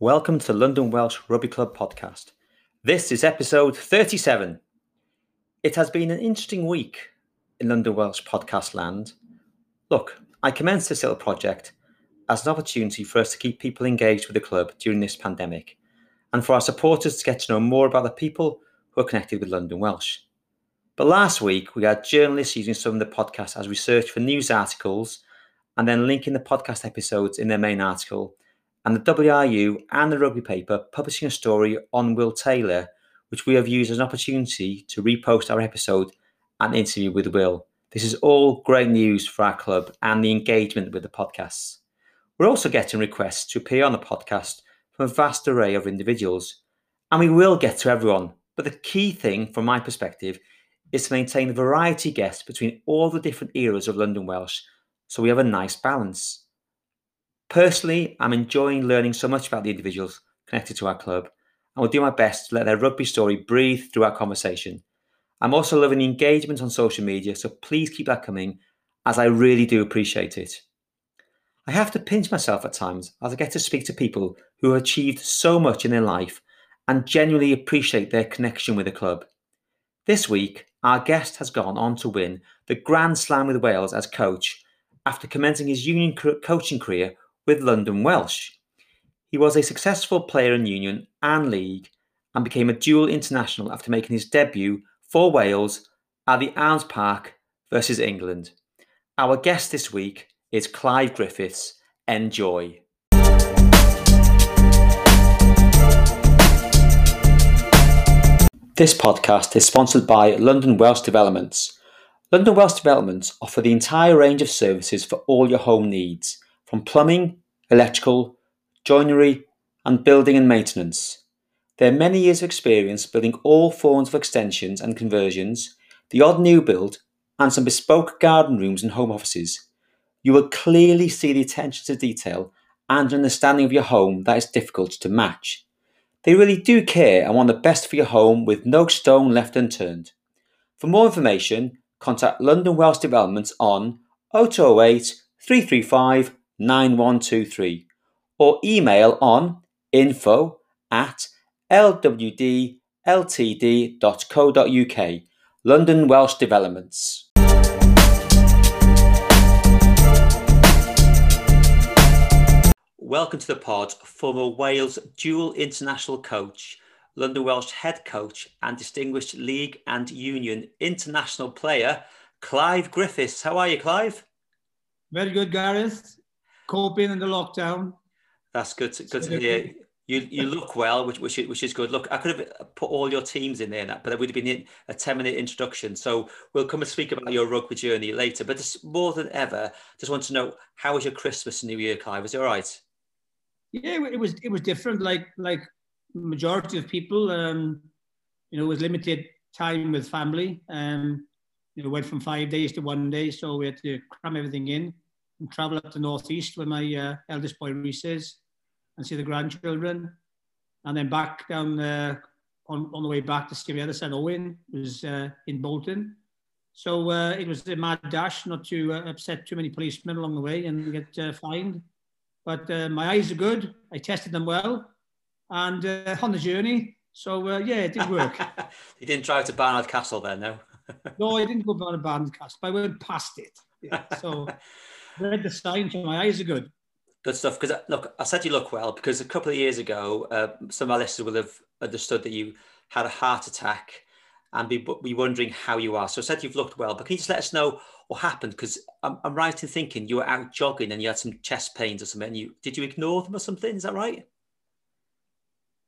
Welcome to London Welsh Rugby Club podcast. This is episode 37. It has been an interesting week in London Welsh podcast land. Look, I commenced this little project as an opportunity for us to keep people engaged with the club during this pandemic and for our supporters to get to know more about the people who are connected with London Welsh. But last week, we had journalists using some of the podcast as research for news articles and then linking the podcast episodes in their main article, and the WRU and the rugby paper publishing a story on Will Taylor, which we have used as an opportunity to repost our episode and interview with Will. This is all great news for our club and the engagement with the podcasts. We're also getting requests to appear on the podcast from a vast array of individuals, and we will get to everyone. But the key thing, from my perspective, is to maintain the variety guests between all the different eras of London Welsh so we have a nice balance. Personally, I'm enjoying learning so much about the individuals connected to our club and will do my best to let their rugby story breathe through our conversation. I'm also loving the engagement on social media, so please keep that coming as I really do appreciate it. I have to pinch myself at times as I get to speak to people who have achieved so much in their life and genuinely appreciate their connection with the club. This week, our guest has gone on to win the Grand Slam with Wales as coach after commencing his union coaching career with London Welsh. He was a successful player in union and league and became a dual international after making his debut for Wales at the Arms Park versus England. Our guest this week is Clive Griffiths. Enjoy. This podcast is sponsored by London Welsh Developments. London Welsh Developments offer the entire range of services for all your home needs, from plumbing, electrical, joinery, and building and maintenance. Their many years of experience building all forms of extensions and conversions, the odd new build, and some bespoke garden rooms and home offices. You will clearly see the attention to detail and understanding of your home that is difficult to match. They really do care and want the best for your home with no stone left unturned. For more information, contact London Welsh Developments on 0208 335 9123 or email on info at lwdltd.co.uk. London Welsh Developments. Welcome to the pod, former Wales dual international coach, London Welsh head coach, and distinguished league and union international player, Clive Griffiths. How are you, Clive? Very good, Gareth. Coping in the lockdown. That's good. To, good to hear. You you look well, which which is, which is good. Look, I could have put all your teams in there, but it would have been a ten minute introduction. So we'll come and speak about your rugby journey later. But just more than ever, just want to know how was your Christmas and New Year, Clive? Was it all right? Yeah, it was it was different. Like like majority of people, um, you know, it was limited time with family. Um, you know, went from five days to one day, so we had to cram everything in and travel up to northeast where my uh, eldest boy Reese is and see the grandchildren. And then back down uh, on, on the way back to Skivietta, St. Owen was uh, in Bolton. So uh, it was a mad dash not to uh, upset too many policemen along the way and get uh, fined. But uh, my eyes are good. I tested them well. And uh, on the journey, so uh, yeah, it did work. you didn't drive to Barnard Castle then, no? no, I didn't go to Barnard Castle, but I went past it. Yeah, so read the signs, so my eyes are good. Good stuff. Because look, I said you look well because a couple of years ago, uh, some of our listeners will have understood that you had a heart attack and be, be wondering how you are. So I said you've looked well, but can you just let us know what happened? Because I'm, I'm right in thinking you were out jogging and you had some chest pains or something. And you did you ignore them or something? Is that right?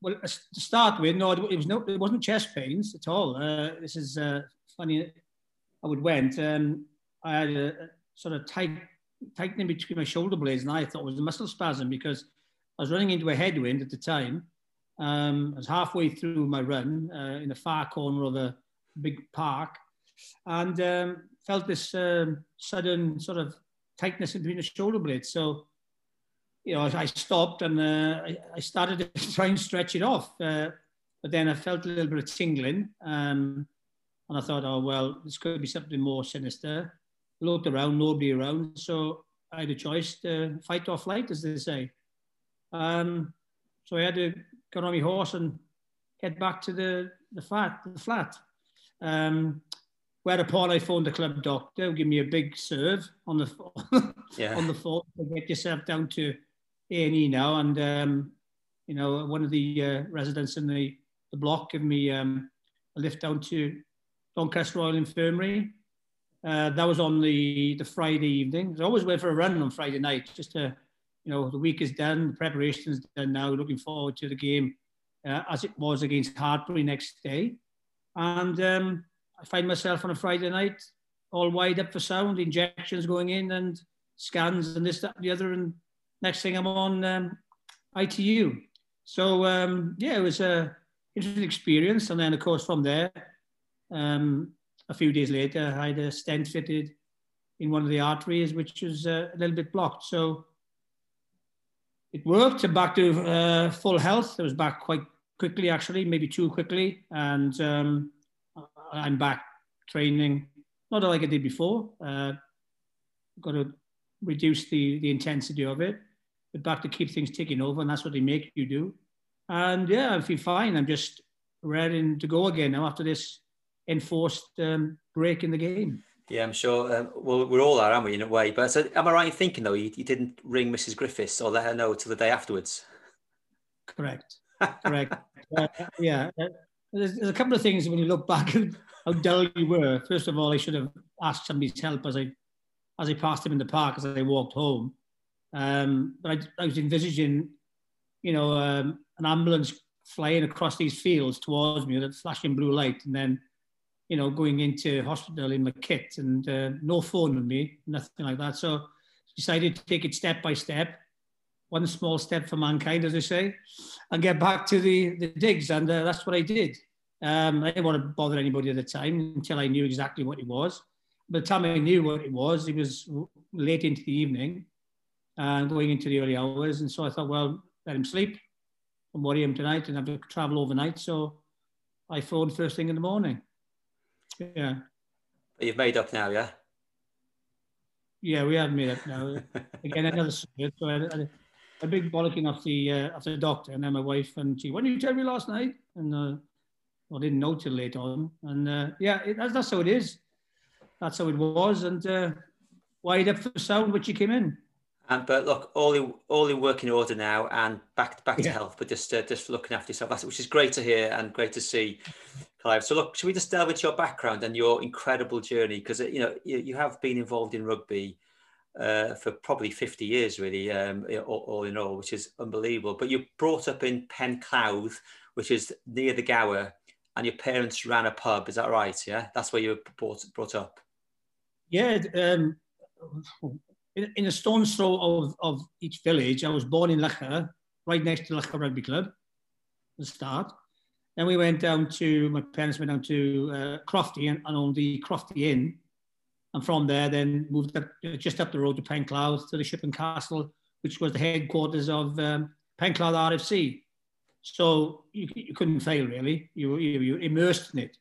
Well, to start with, no, it was no, it wasn't chest pains at all. Uh, this is uh, funny. I would went. Um, I had a, a sort of tight tightening between my shoulder blades, and I thought it was a muscle spasm because I was running into a headwind at the time. Um, I was halfway through my run uh, in the far corner of a big park, and um, felt this um, sudden sort of tightness between the shoulder blades. So, you know, I, stopped and uh, I, I, started to try and stretch it off, uh, but then I felt a little bit of tingling, um, and I thought, oh well, this could be something more sinister looked around, nobody around. So I had a choice to fight or flight, as they say. Um, so I had to get on my horse and head back to the, the, flat. the flat. Um, whereupon I phoned the club doctor, who gave me a big serve on the yeah. on the phone to get yourself down to A&E now. And, um, you know, one of the uh, residents in the, the block gave me um, a lift down to Doncaster Royal Infirmary Uh, that was on the, the Friday evening. I always went for a run on Friday night, just to, you know, the week is done, the preparation's done now, looking forward to the game uh, as it was against Hartpury next day. And um, I find myself on a Friday night all wide up for sound, injections going in and scans and this, that, and the other. And next thing I'm on um, ITU. So um, yeah, it was a interesting experience. And then of course from there, um, a few days later, I had a stent fitted in one of the arteries, which was uh, a little bit blocked. So it worked. I'm back to uh, full health. I was back quite quickly, actually, maybe too quickly, and um, I'm back training, not like I did before. Uh, got to reduce the the intensity of it but back to keep things ticking over, and that's what they make you do. And yeah, I feel fine. I'm just ready to go again now after this enforced um, break in the game. Yeah, I'm sure. Um, well, we're all there, aren't we, in a way? But so, am I right in thinking, though, you, you didn't ring Mrs. Griffiths or let her know till the day afterwards? Correct. Correct. uh, yeah. Uh, there's, there's, a couple of things when you look back at how dull you were. First of all, I should have asked somebody's help as I as I passed him in the park as I walked home. Um, but I, I, was envisaging, you know, um, an ambulance flying across these fields towards me with a flashing blue light, and then you know, going into hospital in my kit and uh, no phone with me, nothing like that. So decided to take it step by step, one small step for mankind, as they say, and get back to the, the digs. And uh, that's what I did. Um, I didn't want to bother anybody at the time until I knew exactly what it was. By the time I knew what it was, it was late into the evening and uh, going into the early hours. And so I thought, well, let him sleep and worry him tonight and have to travel overnight. So I phoned first thing in the morning. Yeah. But you've made up now, yeah? Yeah, we have made up now. Again, another surgery. So I had a big bollocking off the uh, off the doctor, and then my wife and she. When did you tell me last night? And uh, I didn't know till later on. And uh, yeah, it, that's, that's how it is. That's how it was. And uh, wide up for sound, which he came in. Um, but look, all in all in working order now, and back back yeah. to health, but just uh, just looking after yourself, which is great to hear and great to see, Clive. So look, should we just delve into your background and your incredible journey? Because uh, you know you, you, have been involved in rugby uh, for probably 50 years, really, um, all, all, in all, which is unbelievable. But you brought up in Penclawdd, which is near the Gower, and your parents ran a pub. Is that right? Yeah, that's where you were brought, brought up. Yeah, um, in, in, a stone's throw of, of each village, I was born in Leicester, right next to Leicester Rugby Club, the start. Then we went down to, my parents went down to uh, Crofty and, and owned the Crofty Inn. And from there, then moved up, uh, just up the road to Pencloud to the Shipping Castle, which was the headquarters of um, Pencloud RFC. So you, you couldn't fail, really. You, you, you were immersed in it.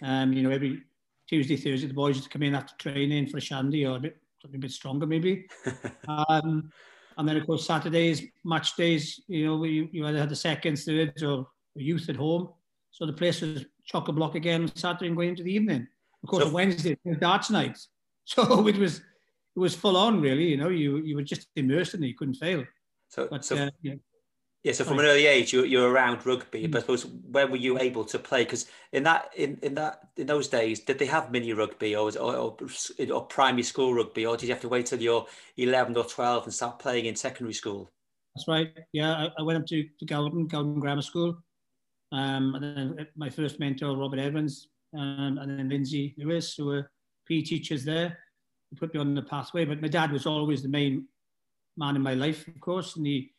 Um, you know, every Tuesday, Thursday, the boys would come in after training for a shandy or a bit, something a bit stronger, maybe. um, and then, of course, Saturdays, match days, you know, you, you either had the seconds, thirds, or youth at home. So the place was chock a block again Saturday and going into the evening. Of course, so, Wednesday darts night. So it was it was full on really. You know, you you were just immersed in it. You couldn't fail. So, but, so uh, yeah. Yeah, so from an early age, you you're around rugby. But I suppose when were you able to play? Because in that in, in that in those days, did they have mini rugby or, was, or, or or primary school rugby, or did you have to wait till you're eleven or twelve and start playing in secondary school? That's right. Yeah, I, I went up to, to Gowerton, Gowerton Grammar School. Um, and then uh, my first mentor, Robert Evans, um, and then Lindsay Lewis, who were PE teachers there, who put me on the pathway. But my dad was always the main man in my life, of course, and he,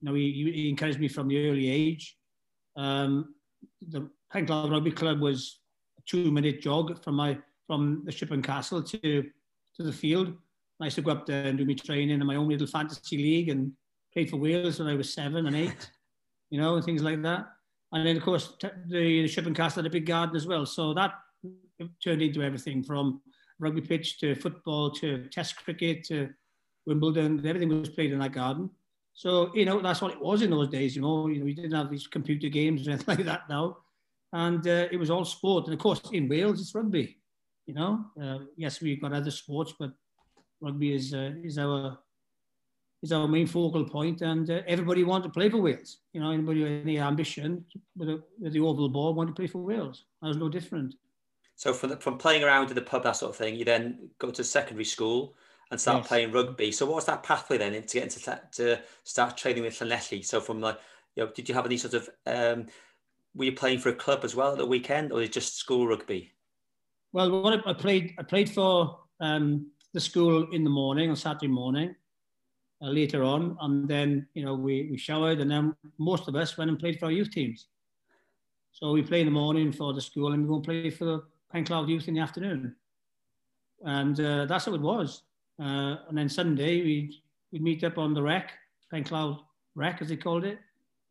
you know, he, he encouraged me from the early age. Um, the Pen Rugby Club was a two-minute jog from my from the ship and castle to to the field. I used to go up there and do my training in my own little fantasy league and played for Wales when I was seven and eight, you know, and things like that. And then, of course, the, the Shippen Castle had a big garden as well. So that turned into everything from rugby pitch to football to test cricket to Wimbledon. Everything was played in that garden. So, you know, that's what it was in those days, you know. You know, we didn't have these computer games or anything like that now. And uh, it was all sport. And, of course, in Wales, it's rugby, you know. Uh, yes, we've got other sports, but rugby is, uh, is our is our main focal point, and uh, everybody wanted to play for Wales. You know, anybody with any ambition with, a, with the oval ball wanted to play for Wales. That was no different. So from the, from playing around in the pub, that sort of thing, you then go to secondary school and start yes. playing rugby. So what was that pathway then to get into to start training with Llanelli? So from like, you know, did you have any sort of um, were you playing for a club as well at the weekend, or is just school rugby? Well, what I played, I played for um, the school in the morning on Saturday morning uh, later on. And then, you know, we, we showered and then most of us went and played for our youth teams. So we play in the morning for the school and we go and play for the Pencloud youth in the afternoon. And uh, that's how it was. Uh, and then Sunday we'd, we'd meet up on the rec, Pencloud rec as they called it.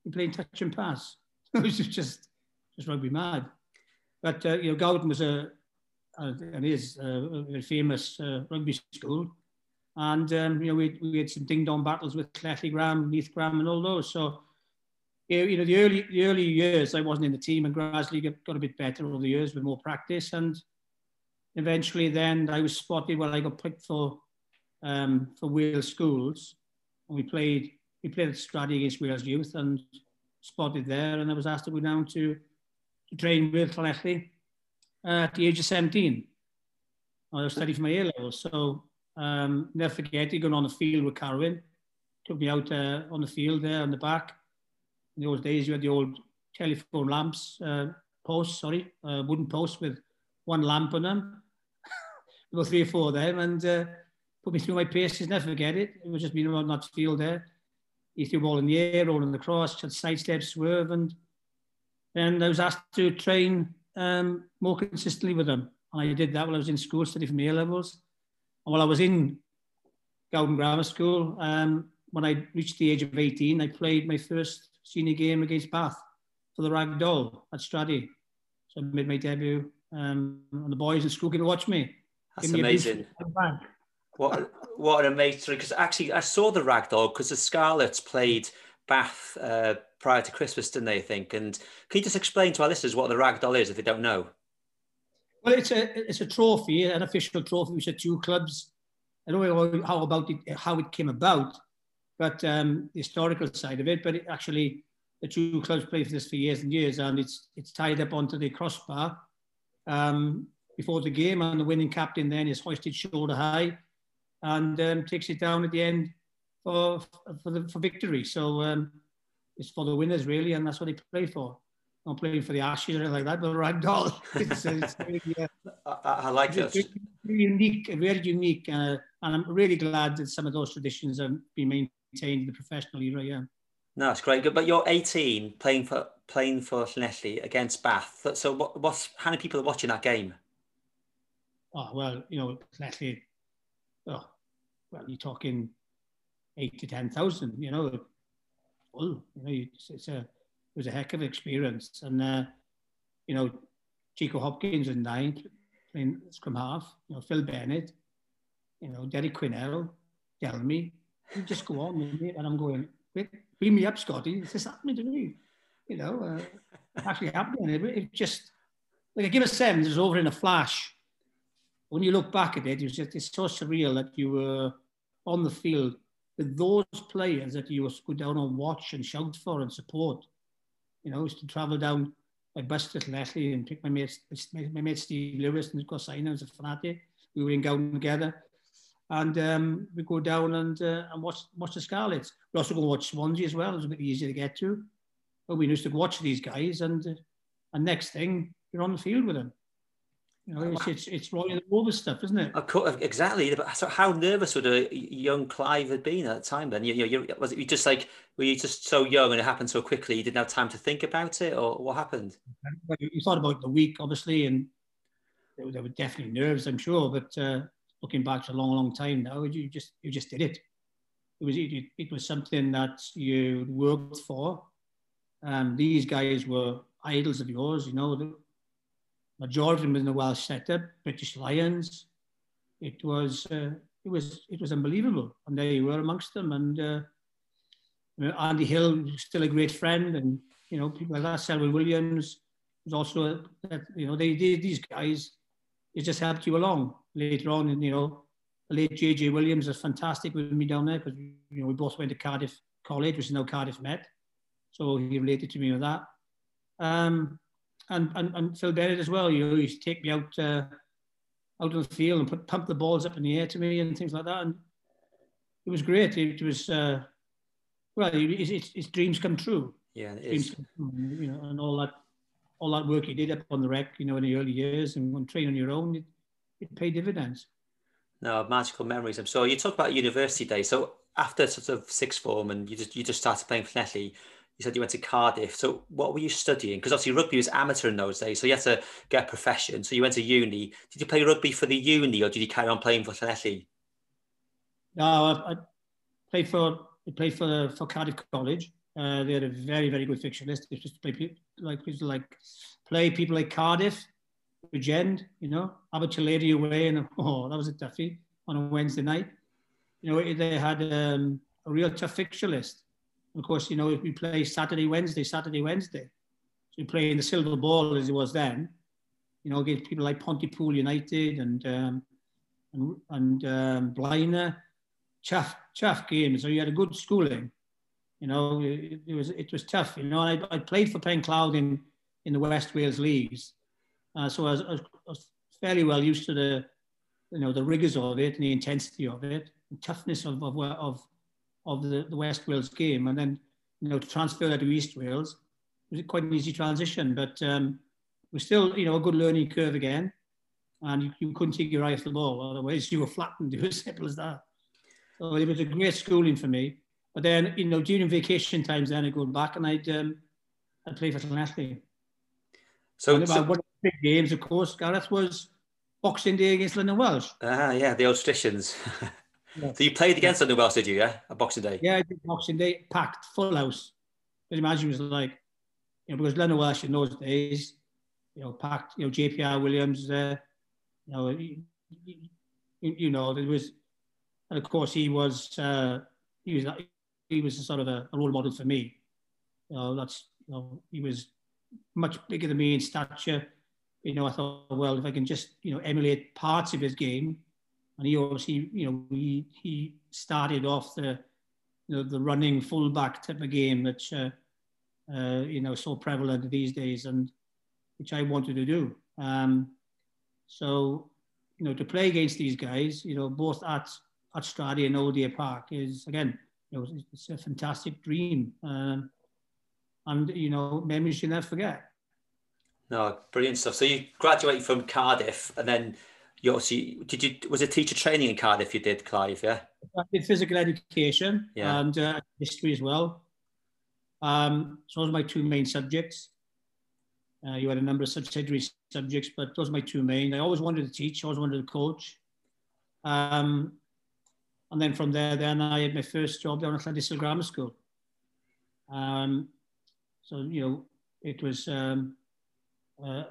We played touch and pass. it was just, just rugby mad. But, uh, you know, Gowden was a, and is uh, a very famous uh, rugby school. And, um, you know, we, we had some ding-dong battles with Cleffy Graham, Neath Graham and all those. So, you know, the early, the early years I wasn't in the team and gradually got, got a bit better over the years with more practice. And eventually then I was spotted when I got picked for, um, for Wales schools. And we played, we played at Stradi against Wales youth and spotted there. And I was asked to go down to, to train with Cleffy uh, at the age of 17. I was studying for my A-level. So Um, never forget it, going on the field with Carwin. Took me out uh, on the field there on the back. In those days, you had the old telephone lamps, uh, posts, sorry, uh, wooden posts with one lamp on them. About three or four of them, and uh, put me through my paces, never forget it. It was just being around that field there. He threw ball in the air, rolling the cross, had sidestep, swerve, and then I was asked to train um, more consistently with them. And I did that while I was in school, studying for my A-levels. Well, I was in Gowden Grammar School. Um, when I reached the age of 18, I played my first senior game against Bath for the Ragdoll at Strady. So I made my debut um, and the boys in school came to watch me. That's me amazing. What, what an amazing, because actually I saw the Ragdoll because the Scarlets played Bath uh, prior to Christmas, didn't they, I think? And can you just explain to our listeners what the Ragdoll is if they don't know? Well, it's a it's a trophy, an official trophy, which are two clubs. I don't know how about it, how it came about, but um, the historical side of it. But it actually, the two clubs played for this for years and years, and it's it's tied up onto the crossbar um, before the game, and the winning captain then is hoisted shoulder high, and um, takes it down at the end for for, the, for victory. So um, it's for the winners really, and that's what they play for. I'm playing for the Ashes or anything like that, but ragdoll. It's, it's really, uh, I, I, like it. Very, very unique, very unique, uh, and I'm really glad that some of those traditions have been maintained in the professional era. Yeah. No, it's great. But you're 18, playing for playing for Llanelli against Bath. So, what, what's how many people are watching that game? Oh well, you know, Llanelli oh, well, you're talking eight to 10,000, you know, full, you know, it's, it's, a, was a heck of an experience. And, uh, you know, Chico Hopkins in ninth, playing scrum half, you know, Phil Bennett, you know, Derek Quinnell, Delmy. You just go on with me, And I'm going, beam me up, Scotty. It's just happening to me. You know, uh, actually happening. It, it just, like a give a seven, it was over in a flash. When you look back at it, it was just, it's so surreal that you were on the field with those players that you were go down and watch and shout for and support you know, used to travel down by bus to Llanelli and pick my mate, my, my mate Steve Lewis and of sign I know was a fanatic. We were in Gowden together. And um, we go down and uh, and watch watch the Scarlets. We also go watch Swansea as well. It's a bit easier to get to. But we used to watch these guys and uh, and next thing you're on the field with them. You know, it's, it's, it's the stuff, isn't it? Exactly. So how nervous would a young Clive have been at the time then? You, you, you, was it just like, were you just so young and it happened so quickly you didn't have time to think about it or what happened? You thought about the week, obviously, and there were, there were definitely nerves, I'm sure, but uh, looking back to a long, long time now, you just you just did it. It was it, it was something that you worked for. Um, these guys were idols of yours, you know, majority within the Welsh setup, British Lions. It was uh, it was it was unbelievable, and there you were amongst them. And uh, Andy Hill, still a great friend, and you know people like that. Selwyn Williams was also a, you know they, they these guys, it just helped you along later on. And you know, the late JJ Williams was fantastic with me down there because you know we both went to Cardiff College, which is now Cardiff Met, so he related to me with that. Um, and, and, and Phil Bennett as well. You know, he used to take me out uh, out on the field and put, pump the balls up in the air to me and things like that. And it was great. It, it was uh, well, it's, it's, it's, dreams come true. Yeah, it dreams is. True, you know, and all that all that work you did up on the rec, you know, in the early years and when training on your own, it, it paid dividends. No, magical memories. I'm so You talk about university days. So after sort of sixth form and you just you just started playing for Netley, you said you went to Cardiff. So what were you studying? Because obviously rugby was amateur in those days, so you had to get a profession. So you went to uni. Did you play rugby for the uni, or did you carry on playing for Llanelli? No, I, I played for I played for for Cardiff College. Uh, they had a very very good fixture list. They just to play people, like used like play people like Cardiff, Regend, you know, Abertillery away, and oh, that was a toughie on a Wednesday night. You know, they had um, a real tough fixture list Of course, you know, if we play Saturday, Wednesday, Saturday, Wednesday. So you play in the silver ball as it was then, you know, against people like Pontypool United and um, and, and um, Blaenau, tough, tough games. So you had a good schooling. You know, it, it was it was tough. You know, I, I played for Pencloud in in the West Wales leagues, uh, so I was, I was fairly well used to the you know the rigors of it and the intensity of it, the toughness of of, of of the, the West Wales game. And then, you know, to transfer that to East Wales was quite an easy transition. But um, we're still, you know, a good learning curve again. And you, you couldn't take your eye off the ball. Otherwise, you were flattened. It was simple as that. So it was a great schooling for me. But then, you know, during vacation times, then I'd go back and I'd, um, I'd play for Llanelli. So, so one of the big games, of course, Gareth, was Boxing Day against London Welsh. Ah, yeah, the old traditions. Yeah. So you played against London Welsh, did you? Yeah, a Boxing Day. Yeah, Boxing Day, packed, full house. But imagine it was like, you know, because London Welsh in those days, you know, packed. You know, JPR Williams there. You know, you, you know, there was, and of course he was, uh, he was, he was sort of a, a role model for me. You know, that's, you know, he was much bigger than me in stature. You know, I thought, well, if I can just, you know, emulate parts of his game, and he obviously, you know, he he started off the know, the running fullback type of game, which uh, uh, you know so prevalent these days, and which I wanted to do. Um, so, you know, to play against these guys, you know, both at at Stradey and Old Deer Park is again, you know, it's a fantastic dream, um, and you know, memories you never forget. No, brilliant stuff. So you graduated from Cardiff, and then you obviously did you was it teacher training in Cardiff you did Clive yeah? I did physical education yeah. and uh, history as well. Um, so those are my two main subjects. Uh, you had a number of subsidiary subjects but those are my two main. I always wanted to teach I always wanted to coach. Um, and then from there then I had my first job down at Llandyssil Grammar School. Um, so you know it was um, uh,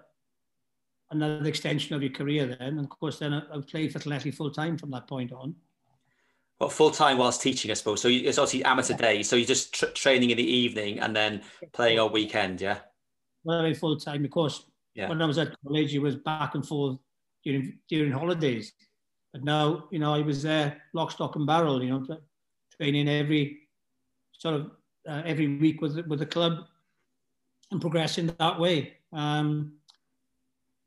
another extension of your career then. And of course, then I, I played for Llanelli full time from that point on. Well, full time whilst teaching, I suppose. So it's obviously amateur yeah. day. So you're just tra- training in the evening and then playing all weekend, yeah? Well, full time, of course. Yeah. When I was at college, it was back and forth during during holidays. But now, you know, I was there, lock, stock, and barrel. You know, training every sort of uh, every week with with the club and progressing that way. Um,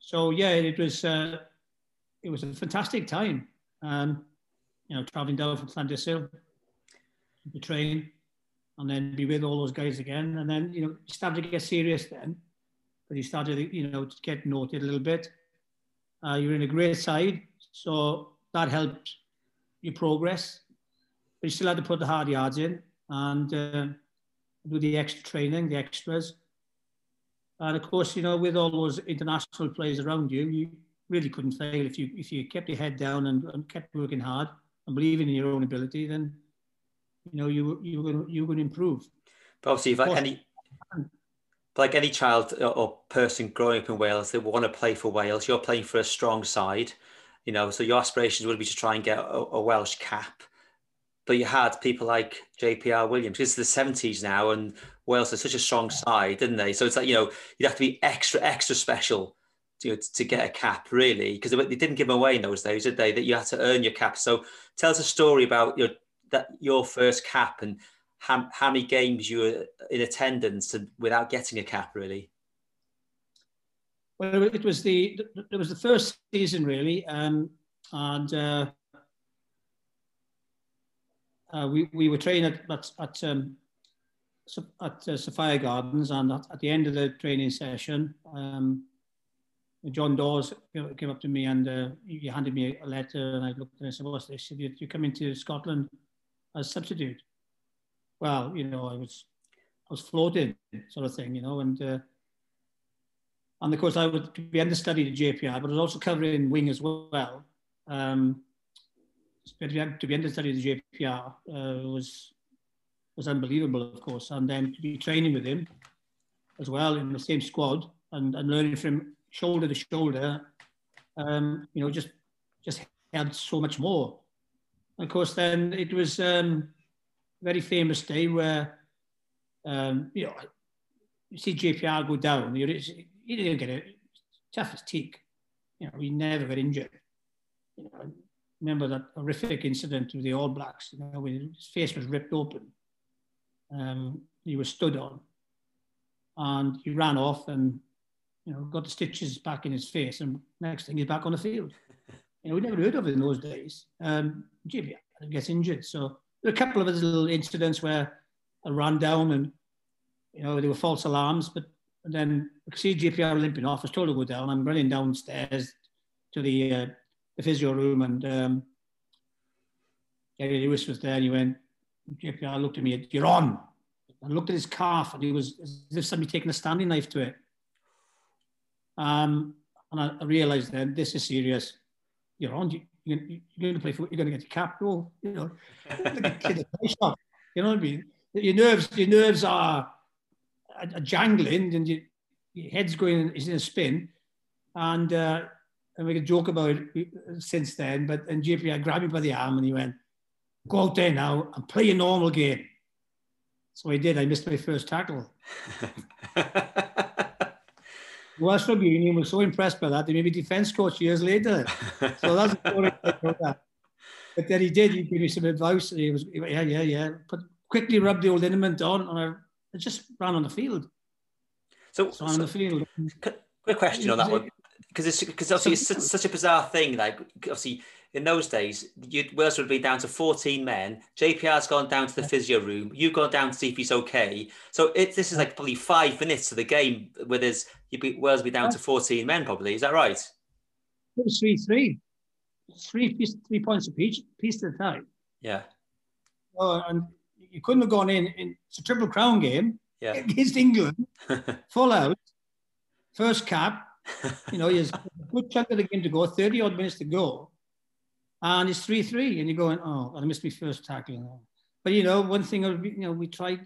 So yeah, it was uh, it was a fantastic time. Um, you know, traveling down from Flanders the train, and then be with all those guys again. And then you know, you started to get serious then, but you started you know to get noted a little bit. Uh, you're in a great side, so that helped your progress. But you still had to put the hard yards in and uh, do the extra training, the extras. And of course, you know, with all those international players around you, you really couldn't fail if you if you kept your head down and, and kept working hard and believing in your own ability. Then, you know, you you were going you were going to improve. But obviously, like any like any child or person growing up in Wales, they want to play for Wales. You're playing for a strong side, you know. So your aspirations would be to try and get a, a Welsh cap. But you had people like JPR Williams. It's the seventies now, and Wales is such a strong side, didn't they? So it's like you know you'd have to be extra extra special to, you know, to get a cap, really, because they didn't give them away in those days, did they? That you had to earn your cap. So tell us a story about your that your first cap and how, how many games you were in attendance and without getting a cap, really. Well, it was the it was the first season really, um, and uh, uh, we, we were training at, at, at, um, at uh, Sophia Gardens, and at, at, the end of the training session, um, John Dawes came up to me and uh, he handed me a letter, and I looked at it and said, "What's this? You come into Scotland as substitute?" Well, you know, I was I was floating sort of thing, you know, and uh, and of course I would be understudy to JPI, but I was also covering wing as well. Um, to be understudy at the JPR uh, was was unbelievable, of course. And then to be training with him as well in the same squad and, and learning from shoulder to shoulder, um, you know, just just helped so much more. And of course, then it was um, a very famous day where um, you know you see JPR go down. You didn't get it. Tough as teak. You know, he never got injured. You know, remember that horrific incident with the All Blacks, you know, when his face was ripped open. Um, he was stood on. And he ran off and, you know, got the stitches back in his face. And next thing, he's back on the field. You know, we never heard of it in those days. Um, Jimmy gets injured. So there were a couple of other little incidents where I ran down and, you know, there were false alarms, but and then I see JPR limping off. I was told to go down. I'm running downstairs to the uh, the physio room, and um, Gerry Lewis was there, and he went. JPR looked at me. You're on. I looked at his calf, and he was as if somebody taking a standing knife to it. Um, and I, I realised then this is serious. You're on. You, you're, going to play for. You're going to get your cap. Oh, you know, you know what I mean. Your nerves. Your nerves are a, a jangling and you, your head's going, is in a spin. And, uh, and we could joke about it uh, since then, but and JPR grabbed me by the arm and he went, go out there now and play a normal game. So I did. I missed my first tackle. Welsh Rugby Union was so impressed by that, they made me defence coach years later. So that's that. But then he did. He gave me some advice. He was, yeah, yeah, yeah. But quickly rub the old liniment on, and I just ran on the field. So, so on the field. Quick question on that one, because it's because obviously it's such, such, a bizarre thing. Like obviously in those days, you'd, Wales would be down to 14 men. JPR's gone down to the physio room. You've gone down to see if he's okay. So it, this is like probably five minutes of the game where there's you'd be Wales would be down to 14 men probably. Is that right? It was three three, three piece, three points a piece, piece at a time. Yeah. Oh, and you couldn't have gone in. in it's a triple crown game yeah. against England, full out, first cap. You know, there's a good chunk of the game to go, 30 odd minutes to go. And it's 3 3. And you're going, oh, I missed my first tackle. But, you know, one thing, you know, we tried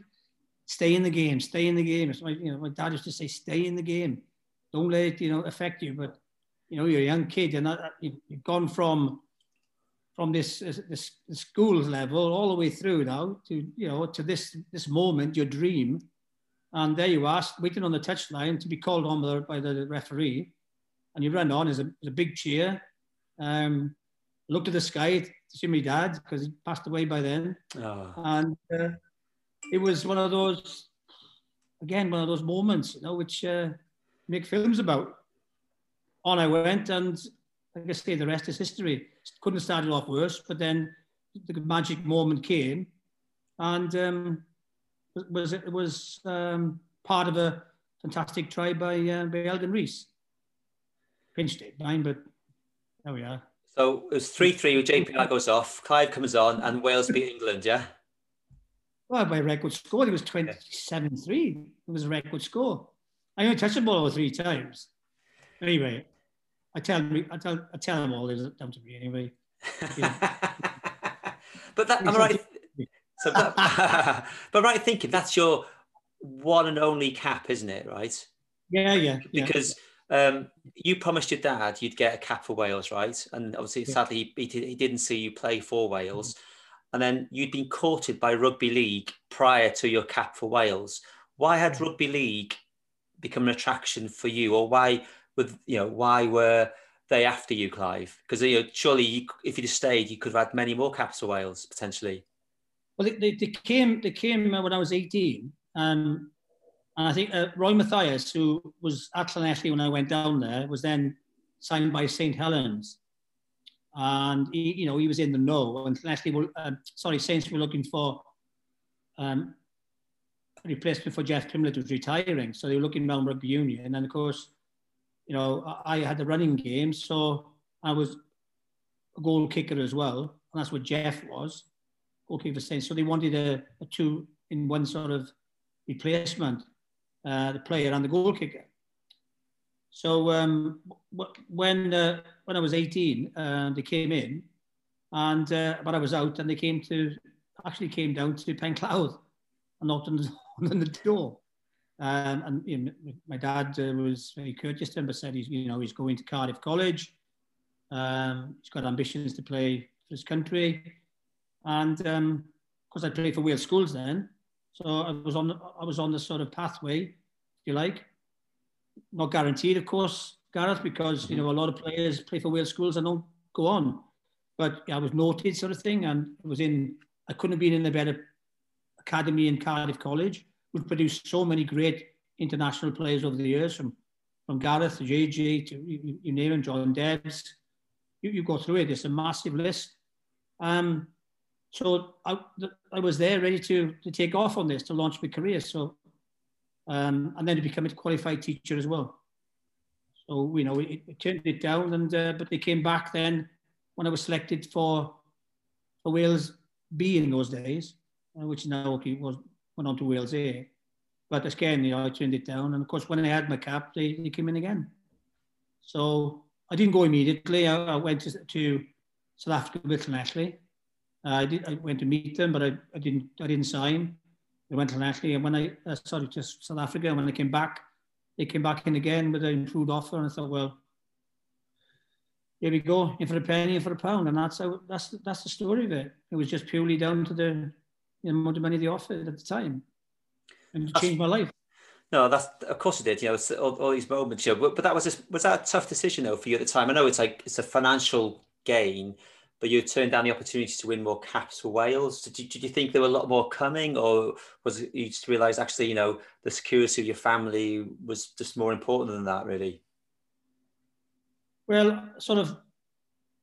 stay in the game, stay in the game. It's my, you know, my dad used to say, stay in the game. Don't let it, you know, affect you. But, you know, you're a young kid. You're not, you've gone from from this, this, this school level all the way through now to you know to this this moment, your dream, and there you are waiting on the touchline to be called on by the, by the referee, and you run on as a, a big cheer. Um, looked at the sky to see my dad because he passed away by then, oh. and uh, it was one of those again one of those moments you know which uh, make films about. On I went and like I say, the rest is history. Couldn't have started off worse, but then the magic moment came, and um, was it was um, part of a fantastic try by uh, by Elgan Rees. Pinched it, nine, but there we are. So it was three three with JPR goes off, Clive comes on, and Wales beat England. Yeah. Well, by record score, it was 27 3. It was a record score. I only touched the ball three times. Anyway, I tell me, I tell, I tell them all it's down to me anyway. but that, I'm right. So, that, but right thinking that's your one and only cap, isn't it? Right? Yeah, yeah. Because yeah. um, you promised your dad you'd get a cap for Wales, right? And obviously, yeah. sadly, he, he, didn't see you play for Wales. Mm-hmm. and then you'd been courted by rugby league prior to your cap for Wales. Why had rugby league become an attraction for you, or why with you know why were they after you, Clive? Because you know, surely you, if you'd have stayed, you could have had many more caps for Wales potentially. Well, they, they, they, came they came uh, when I was 18, um, and I think uh, Roy Mathias, who was at Llanelli when I went down there, was then signed by St Helens, and he, you know he was in the know. And Llanelli, were, uh, sorry, Saints were looking for um, a replacement for Jeff Kimlett, was retiring, so they were looking around rugby union. And of course, you know I, I had the running game, so I was a goal kicker as well, and that's what Jeff was okay for Saints. So they wanted a, a two in one sort of replacement, uh, the player and the goal kicker. So um, when uh, when I was 18, uh, they came in, and uh, but I was out, and they came to actually came down to Penclawdd and knocked on the, on the door. Um, and you know, my dad uh, was very courteous to him, but said he's you know he's going to Cardiff College. Um, he's got ambitions to play for his country. And um, of course, I played for Wales schools then. So I was on, I was on the sort of pathway, if you like. Not guaranteed, of course, Gareth, because, you know, a lot of players play for Wales schools and don't go on. But yeah, I was noted sort of thing. And it was in, I couldn't have been in a better academy in Cardiff College we've produced so many great international players over the years, from from Gareth to JJ to you, you name it, John Dawes. You, you go through it; it's a massive list. Um, So I, I was there ready to, to take off on this to launch my career. So, um, and then to become a qualified teacher as well. So, you know, it, it turned it down, and uh, but they came back then when I was selected for, for Wales B in those days, uh, which now okay, was, went on to Wales A. But again, you know, I turned it down. And of course, when I had my cap, they, they came in again. So I didn't go immediately. I, I went to, to South Africa with Ashley Uh, I, did, I went to meet them, but I, I didn't. I didn't sign. They went internationally, and when I uh, sorry, just South Africa. And when I came back, they came back in again with an improved offer, and I thought, well, here we go, in for a penny, in for a pound, and that's how, that's that's the story of it. It was just purely down to the you know, amount of money they offered at the time, and it changed my life. No, that's of course it did. You know, all, all these moments. You know, but, but that was a, was that a tough decision though for you at the time? I know it's like it's a financial gain but you turned down the opportunity to win more caps for Wales. Did you, did you think there were a lot more coming, or was it you just realised actually, you know, the security of your family was just more important than that, really? Well, sort of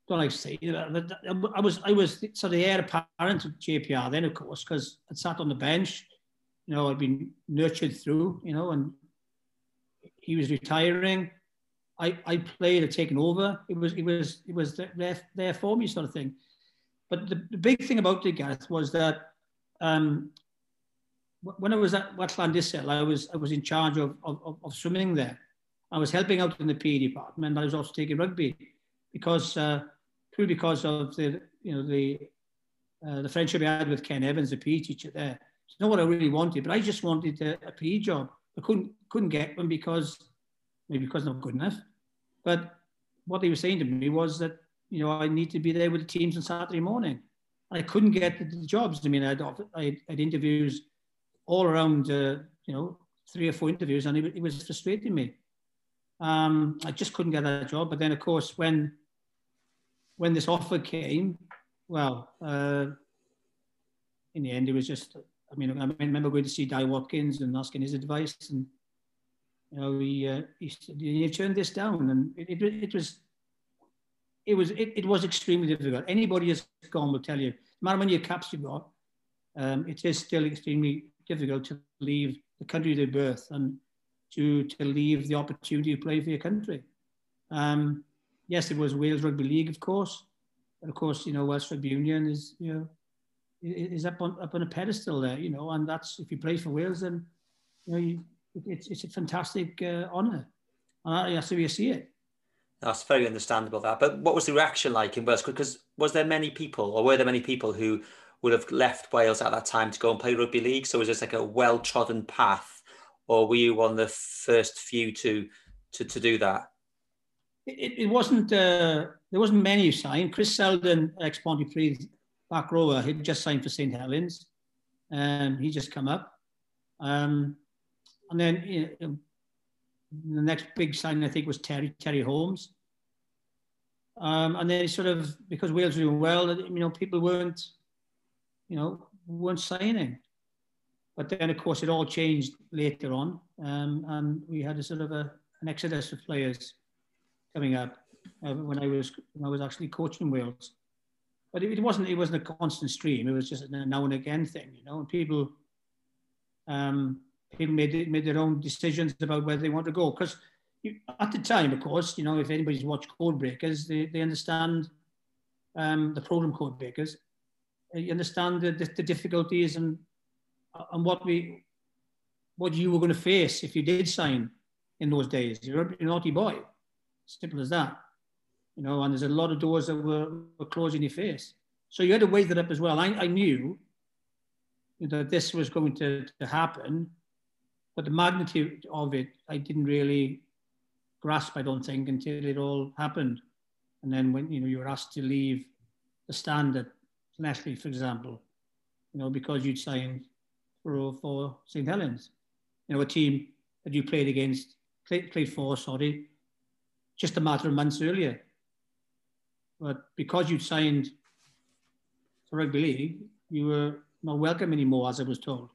don't to say, I was I was of the heir apparent of JPR then, of course, because I'd sat on the bench, you know, I'd been nurtured through, you know, and he was retiring. I, I played, had taken over. It was it was it was there, there for me, sort of thing. But the, the big thing about the Gareth was that um, when I was at Llandyssil, I was I was in charge of, of, of swimming there. I was helping out in the PE department. I was also taking rugby because uh, purely because of the you know the uh, the friendship I had with Ken Evans, the PE teacher there. It's not what I really wanted, but I just wanted a, a PE job. I couldn't couldn't get one because maybe because I'm not good enough. But what they were saying to me was that you know I need to be there with the teams on Saturday morning. I couldn't get the jobs. I mean, I had, I had interviews all around, uh, you know, three or four interviews, and it, it was frustrating me. Um, I just couldn't get that job. But then, of course, when when this offer came, well, uh, in the end, it was just, I mean, I remember going to see Dai Watkins and asking his advice. And, you know, he, uh, he, you turned this down, and it, it, it was, it was, it, it was extremely difficult. Anybody who's gone will tell you, no matter how many caps you've got, um, it is still extremely difficult to leave the country of their birth and to, to leave the opportunity to play for your country. Um, yes, it was Wales Rugby League, of course. But of course, you know, Welsh Rugby Union is, you know, is up on, up on a pedestal there, you know, and that's, if you play for Wales, then, you know, you, it's it's a fantastic uh, honour, and that's how you see it. That's very understandable. That, but what was the reaction like in Wales? Because was there many people, or were there many people who would have left Wales at that time to go and play rugby league? So was this like a well trodden path, or were you one of the first few to to to do that? it, it wasn't uh, there wasn't many who signed. Chris Selden, ex Pontypridd, back rower. He'd just signed for St. Helens. and he just come up. Um, And then you know, um, the next big signing, I think, was Terry, Terry Holmes. Um, and then sort of, because Wales were doing well, you know, people weren't, you know, weren't signing. But then, of course, it all changed later on. Um, and we had a sort of a, an exodus of players coming up uh, when I was when I was actually coaching Wales. But it, it, wasn't it wasn't a constant stream. It was just a now and again thing, you know. And people, um, people made made their own decisions about where they want to go because at the time, of course, you know, if anybody's watched Code Breakers, they, they understand um, the program Code Breakers. You understand the, the, the difficulties and and what we what you were going to face if you did sign in those days. You're a naughty boy. Simple as that. You know, and there's a lot of doors that were, were closed in your face. So you had to weigh that up as well. I, I knew that this was going to, to happen, but the magnitude of it, I didn't really grasp, I don't think, until it all happened. And then when, you know, you were asked to leave the stand at Nestle, for example, you know, because you'd signed for, for St. Helens, you know, a team that you played against, played, played for, sorry, just a matter of months earlier. But because you'd signed for rugby league, you were not welcome anymore, as I was told.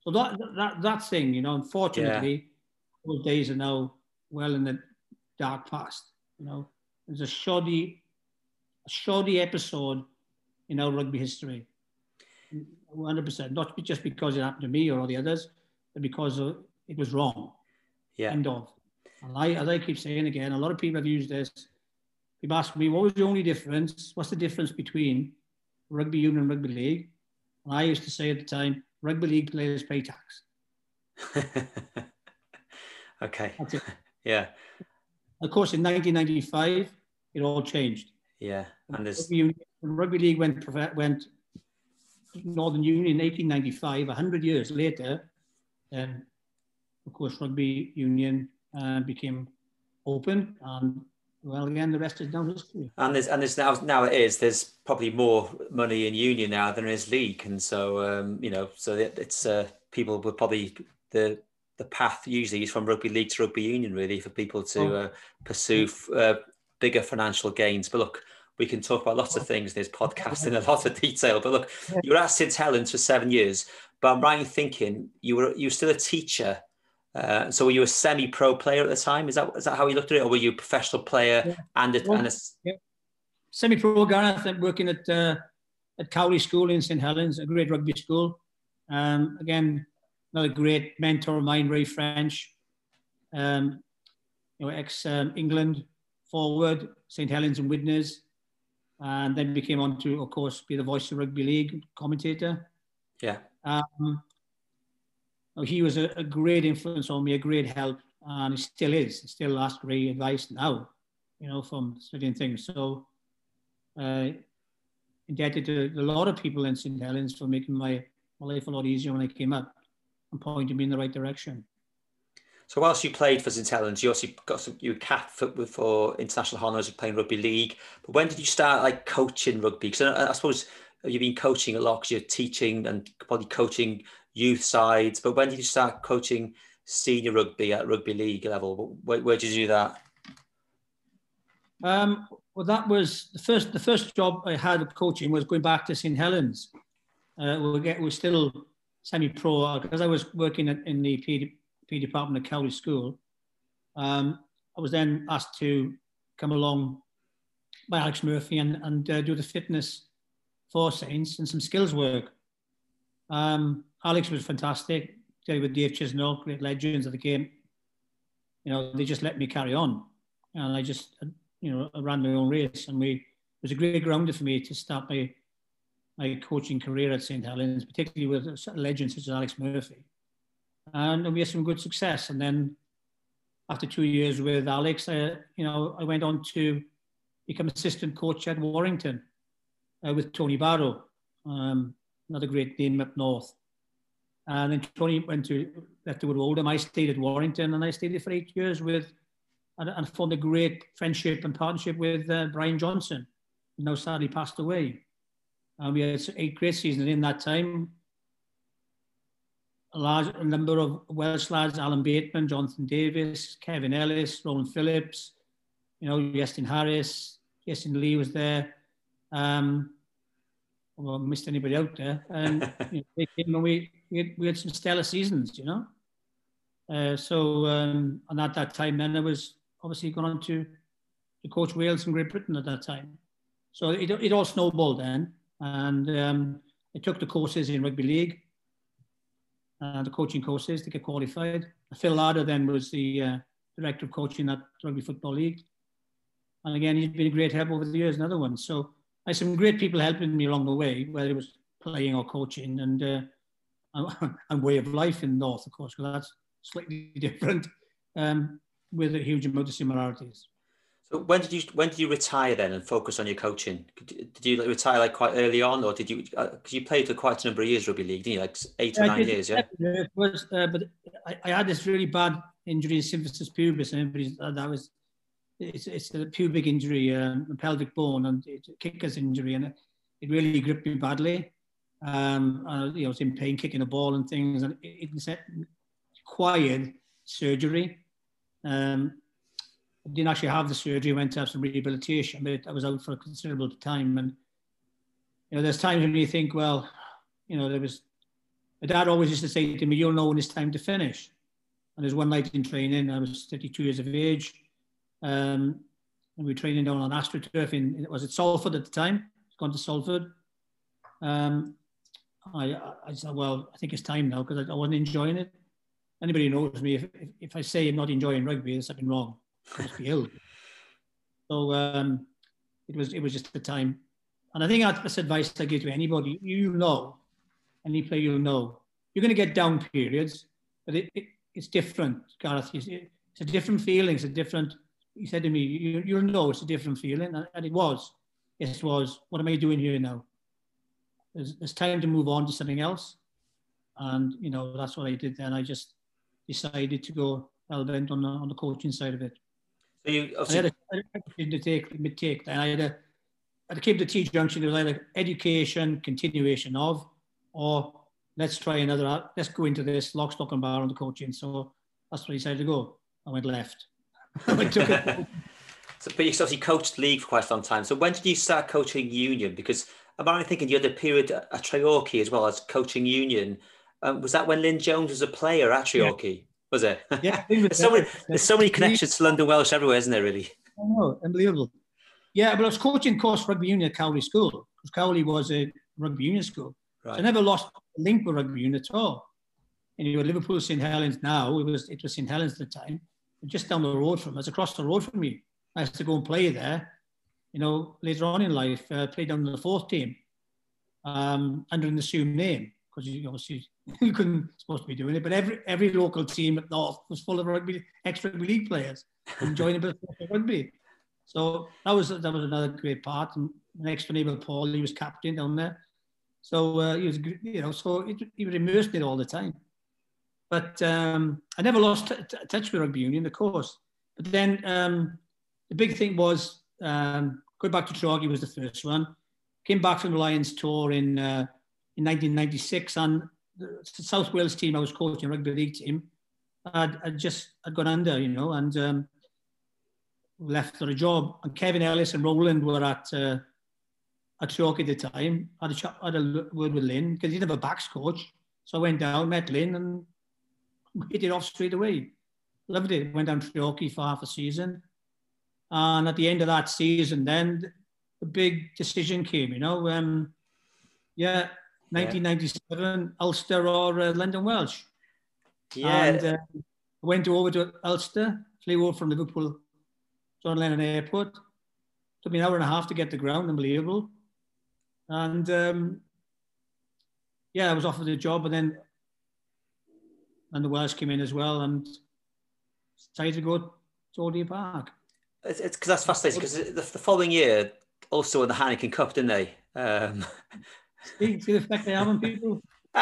So that that that thing, you know, unfortunately, yeah. those days are now well in the dark past. You know, there's a shoddy, a shoddy episode in our rugby history. 100%. Not just because it happened to me or all the others, but because it was wrong. Yeah. End of. And I, as I keep saying again, a lot of people have used this. People ask me, what was the only difference? What's the difference between rugby union and rugby league? And I used to say at the time, rugby league players pay tax. okay. Yeah. Of course, in 1995, it all changed. Yeah, and there's rugby, union, rugby league went went Northern Union in 1895. hundred years later, then of course rugby union uh, became open, and well, again, the rest is down history. And there's and there's now now it is. There's probably more money in union now than there is league, and so um, you know, so it, it's uh, people would probably the the path usually is from rugby league to rugby union, really, for people to oh. uh, pursue uh, bigger financial gains. But look, we can talk about lots of oh. things. There's podcasts in a lot of detail. But look, you were at St Helens for seven years, but I'm right in thinking you were you were still a teacher Uh, so were you a semi-pro player at the time? Is that is that how you looked at it, or were you a professional player yeah. and a, well, and a... Yeah. semi-pro Gareth? Working at uh, at Cowley School in St Helens, a great rugby school. Um, again, another great mentor of mine, Ray French, um, you know, ex um, England forward, St Helens and Widnes, and then became on to, of course, be the voice of rugby league commentator. Yeah. Um, he was a, a, great influence on me, a great help, and he still is. He still asks great advice now, you know, from studying things. So, uh, indebted to a lot of people in St Helens for making my, my life a lot easier when I came up and pointing me in the right direction. So whilst you played for St Helens, you also got some you capped for, for international honours of playing rugby league. But when did you start like coaching rugby? Because I, I, suppose you've been coaching a lot because you're teaching and probably coaching youth sides. But when did you start coaching senior rugby at rugby league level? Where, where did you do that? Um, well, that was the first. The first job I had of coaching was going back to St Helens. Uh, we get we're still semi-pro because I was working in the P, P department at Cowley School. Um, I was then asked to come along by Alex Murphy and, and uh, do the fitness for Saints and some skills work. Um, Alex was fantastic. Dealing with Dave Chisnell, great legends of the game. You know, they just let me carry on, and I just, uh, you know, I ran my own race. And we it was a great grounder for me to start my my coaching career at St Helens, particularly with a legend such as Alex Murphy. And we had some good success. And then after two years with Alex, I, you know, I went on to become assistant coach at Warrington uh, with Tony Barrow. Um, another great name up north. And then Tony went to left to Oldham. I stayed at Warrington, and I stayed there for eight years with, and, and formed a great friendship and partnership with uh, Brian Johnson, who now sadly passed away. And we had eight great seasons and in that time. A large number of Welsh lads: Alan Bateman, Jonathan Davis, Kevin Ellis, Roland Phillips. You know, Justin Harris, Justin Lee was there. Um, well, missed anybody out there. Um, and you know, they came and we, we had, we had some stellar seasons, you know. Uh, so, um, and at that time, then I was obviously gone on to, to coach Wales and Great Britain at that time. So it, it all snowballed then. And um, I took the courses in rugby league, uh, the coaching courses to get qualified. Phil Larder then was the uh, director of coaching at Rugby Football League. And again, he's been a great help over the years, another one. So I had some great people helping me along the way, whether it was playing or coaching and, uh, and way of life in the North, of course, because that's slightly different um, with a huge amount of similarities. So when did you when did you retire then and focus on your coaching? Did you retire like quite early on, or did you? Because uh, you played for quite a number of years rugby league, didn't you? Like eight or nine years, yeah. Uh, but I, I, had this really bad injury, in symphysis pubis, and uh, that was it's, it's a pubic injury, um, a pelvic bone, and it's a kicker's injury, and it, it really gripped me badly. Um, and, you know, I was in pain, kicking the ball and things, and it, it required surgery. Um, I didn't actually have the surgery, I went to have some rehabilitation, but I was out for a considerable time. And, you know, there's times when you think, well, you know, there was, my dad always used to say to me, you'll know when it's time to finish. And there's one night in training, I was 32 years of age, Um, and we were training down on AstroTurf in, was it Salford at the time? It's gone to Salford. Um, I, I said, well, I think it's time now because I, I, wasn't enjoying it. Anybody knows me, if, if, if, I say I'm not enjoying rugby, there's something wrong. I must be ill. So um, it was it was just the time. And I think that's advice I give to anybody. You know, any player you know, you're going to get down periods, but it, it, it's different, Gareth. It's, it's a different feeling. It's a different He said to me, you, you'll know it's a different feeling. And it was. It was. What am I doing here now? It's, there's time to move on to something else. And, you know, that's what I did then. I just decided to go hell bent on the, on the coaching side of it. So you I had a to take mid-take. And I had a, I came to T junction. It was either education, continuation of, or let's try another. Let's go into this lock, stock, and bar on the coaching. So that's where I decided to go. I went left. I took it. so, but you obviously coached league for quite a long time. So when did you start coaching union? Because I'm only thinking you had a period at Treorchy as well as coaching union. Um, was that when Lyn Jones was a player at Treorchy? Yeah was it? Yeah. there's, so many, there's so many connections to London Welsh everywhere, isn't there, really? I know, unbelievable. Yeah, but I was coaching course rugby union at Cowley School because Cowley was a rugby union school. Right. So I never lost a link with rugby union at all. And you know, Liverpool St Helens now, it was it was St Helens at the time, just down the road from us, across the road from me. I used to go and play there. You know, later on in life, uh, played on the fourth team um, under an assumed name because you obviously you couldn't supposed to be doing it. But every every local team at North was full of rugby, ex rugby league players enjoying a bit of rugby. So that was that was another great part. And next to Abel Paul, he was captain down there. So uh, he was, you know, so it, he was immersed in it all the time. But um, I never lost touch with rugby union, of course. But then um, the big thing was um, going back to Trogi was the first one. Came back from the Lions tour in uh, in 1996, and the South Wales team I was coaching, rugby league team, I'd, I'd just I'd gone under, you know, and um, left for a job. And Kevin Ellis and Roland were at uh, at York at the time. I had a, chat, had a word with Lynn because he'd have a backs coach. So I went down, met Lynn, and hit it off straight away. Loved it. Went down to Yorkie for half a season. And at the end of that season, then a big decision came, you know. Um, yeah, 1997, yeah. Ulster or uh, London Welsh. Yeah. And uh, went over to Ulster, flew over from Liverpool, John Lennon Airport. Took me an hour and a half to get to the ground, unbelievable. And um, yeah, I was offered a job, and then and the Welsh came in as well and decided to go to Geordie Park. It's because that's fascinating because the, the, following year also in the Heineken Cup, didn't they? Um... see, see the effect they have on people.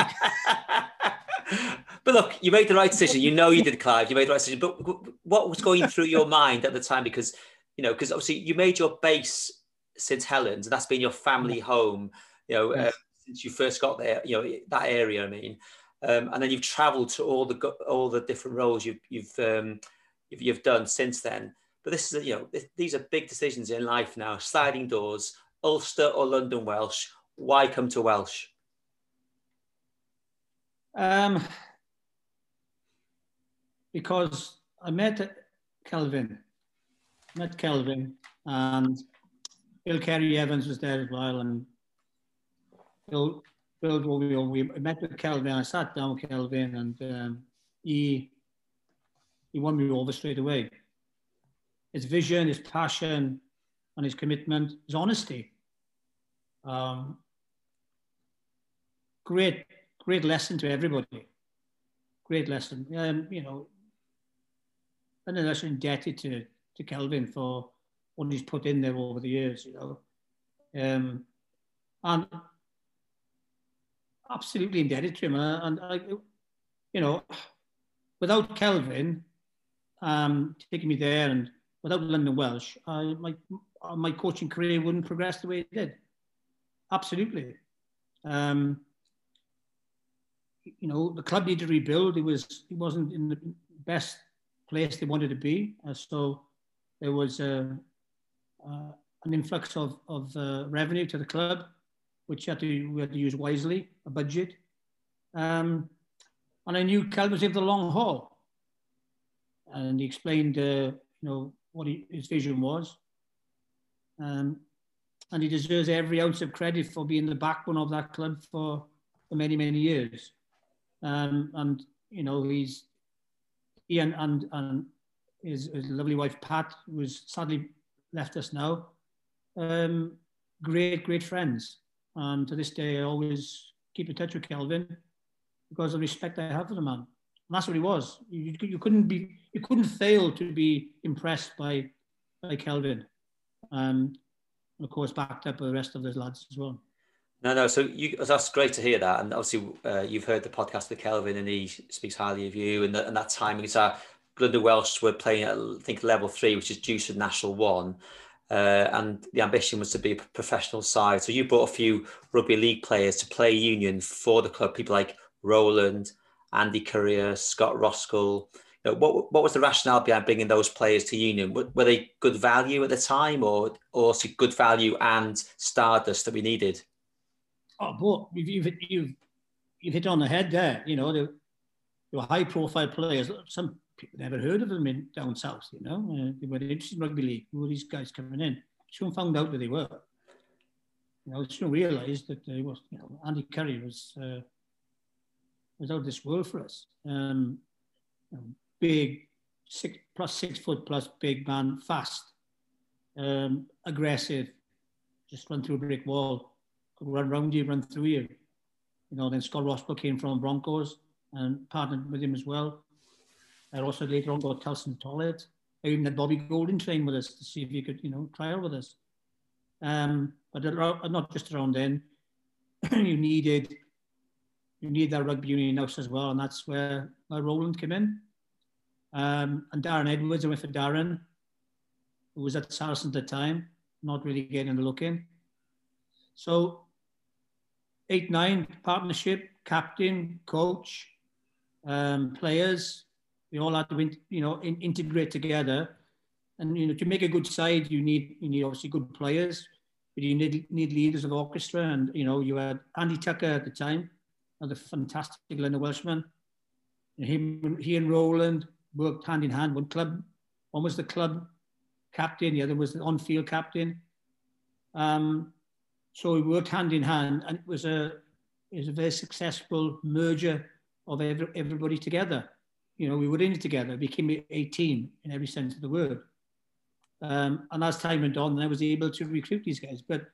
but look, you made the right decision. You know you did, Clive. You made the right decision. But what was going through your mind at the time? Because you know, because obviously you made your base St Helens, and that's been your family home. You know, yes. uh, since you first got there. You know that area. I mean, Um, and then you've travelled to all the all the different roles you've you've, um, you've, you've done since then. But this is you know these are big decisions in life now. Sliding doors, Ulster or London Welsh. Why come to Welsh? Um, because I met Kelvin, met Kelvin, and Bill Kerry Evans was there as well, and Bill Bill we, we met with Kelvin. I sat down with Kelvin and um, he, he won me over straight away. His vision, his passion, and his commitment, his honesty. Um, great, great lesson to everybody. Great lesson. Um, you know, and I'm actually indebted to, to Kelvin for what he's put in there over the years, you know. Um, and absolutely indebted to him. Uh, and, I, you know, without Kelvin um, taking me there and without London Welsh, I, my, my coaching career wouldn't progress the way it did. Absolutely. Um, you know, the club needed to rebuild. It was it wasn't in the best place they wanted to be. Uh, so there was a, uh, an influx of, of uh, revenue to the club which had to, we had to use wisely, a budget. Um, and I knew Cal was in the long haul. And he explained, uh, you know, what he, his vision was. Um, and he deserves every ounce of credit for being the backbone of that club for, for many, many years. Um, and, you know, he's, he and, and, and his, his lovely wife, Pat, who's sadly left us now, um, great, great friends. Um, to this day, I always keep in touch with Calvin because of the respect I have for the man. And that's what he was. You, you couldn't be, you couldn't fail to be impressed by by Kelvin. Um, and of course, backed up by the rest of those lads as well. No, no. So you, that's great to hear that, and obviously uh, you've heard the podcast with Kelvin, and he speaks highly of you. And, the, and that time in our Glenda Welsh were playing at I think level three, which is due of national one. Uh, and the ambition was to be a professional side. So you brought a few rugby league players to play Union for the club, people like Rowland, Andy Currier, Scott Roskell. You know, what what was the rationale behind bringing those players to Union? Were, were they good value at the time, or or good value and stardust that we needed? Oh, but you've, you've, you've hit on the head there. You know, they were high profile players. Some people never heard of them in down south, you know. Uh, they were interested in rugby league. Who were these guys coming in? Soon found out who they were. You know, soon realised that they was, you know, Andy Currier was uh, was out of this world for us. Um, you know, big, six plus six foot plus big man, fast, um, aggressive, just run through a brick wall run round you, run through you. You know, then Scott Roskell came from Broncos and partnered with him as well. I also later on got Tulsen Tollett. I even had Bobby Goulding train with us to see if he could, you know, trial with us. Um, but not just around then, you needed you need that rugby union house as well, and that's where, where Rowland came in. Um, and Darren Edwards, I went for Darren, who was at Saracen at the time, not really getting the look in. So eight, nine partnership, captain, coach, um, players. We all had to you know in, integrate together. And you know to make a good side, you need you need obviously good players, but you need need leaders of orchestra. And you know you had Andy Tucker at the time, another fantastic Leonard Welshman. And him, he and Roland worked hand in hand. One club, one was the club captain, the other was the on-field captain. Um, so we worked hand in hand, and it was a it was a very successful merger of every, everybody together. You know, we were in it together, became a team in every sense of the word. Um, and as time went on, I was able to recruit these guys. But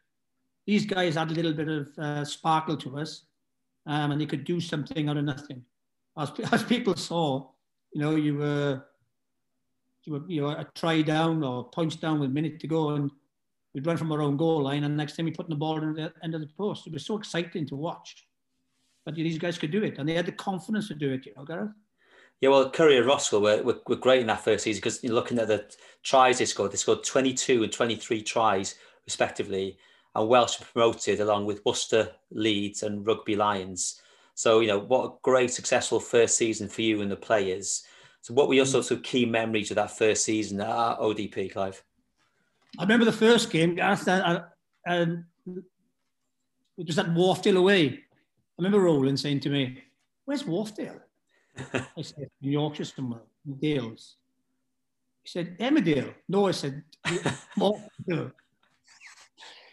these guys had a little bit of uh, sparkle to us, um, and they could do something out of nothing. As, as people saw, you know, you were you were you know a try down or points down with a minute to go, and we'd run from our own goal line, and the next time we put the ball in the end of the post. It was so exciting to watch. But these guys could do it, and they had the confidence to do it, you know, Gareth. Yeah, well, Currier and Roskell were, were, were, great in that first season because you're looking at the tries they scored, they scored 22 and 23 tries respectively. and Welsh were promoted along with Worcester, Leeds, and Rugby Lions. So, you know, what a great successful first season for you and the players. So, what were your mm. sorts of key memories of that first season at ODP, Clive? I remember the first game, and um, it was at Wharfedale away. I remember Rowland saying to me, Where's Wharfedale? I said, New Yorkshire somewhere, Dales. He said, Emmerdale. No, I said, Wharfedale.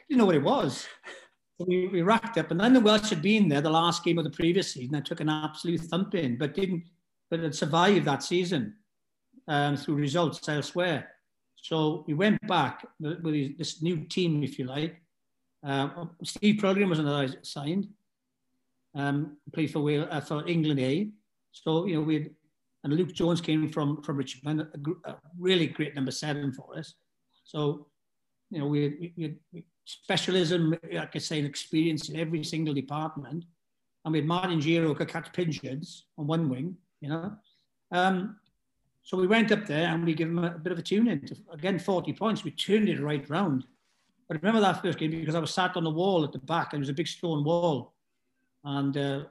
Didn't know what it was. So we, we racked up, and then the Welsh had been there the last game of the previous season. I took an absolute thumping, but didn't, but had survived that season um, through results elsewhere. So we went back with, this new team, if you like. Um, Steve Pilgrim was another signed. Um, played for uh, for England A. So you know we and Luke Jones came from from Richmond, a, a, really great number seven for us. So you know we, we, we specialism, like I say, and experience in every single department. And we had Martin Giro could catch pigeons on one wing, you know. Um, so we went up there and we gave him a, bit of a tune in. To, again, 40 points. We turned it right round. But I remember that first game because I was sat on the wall at the back and it was a big stone wall. And, uh,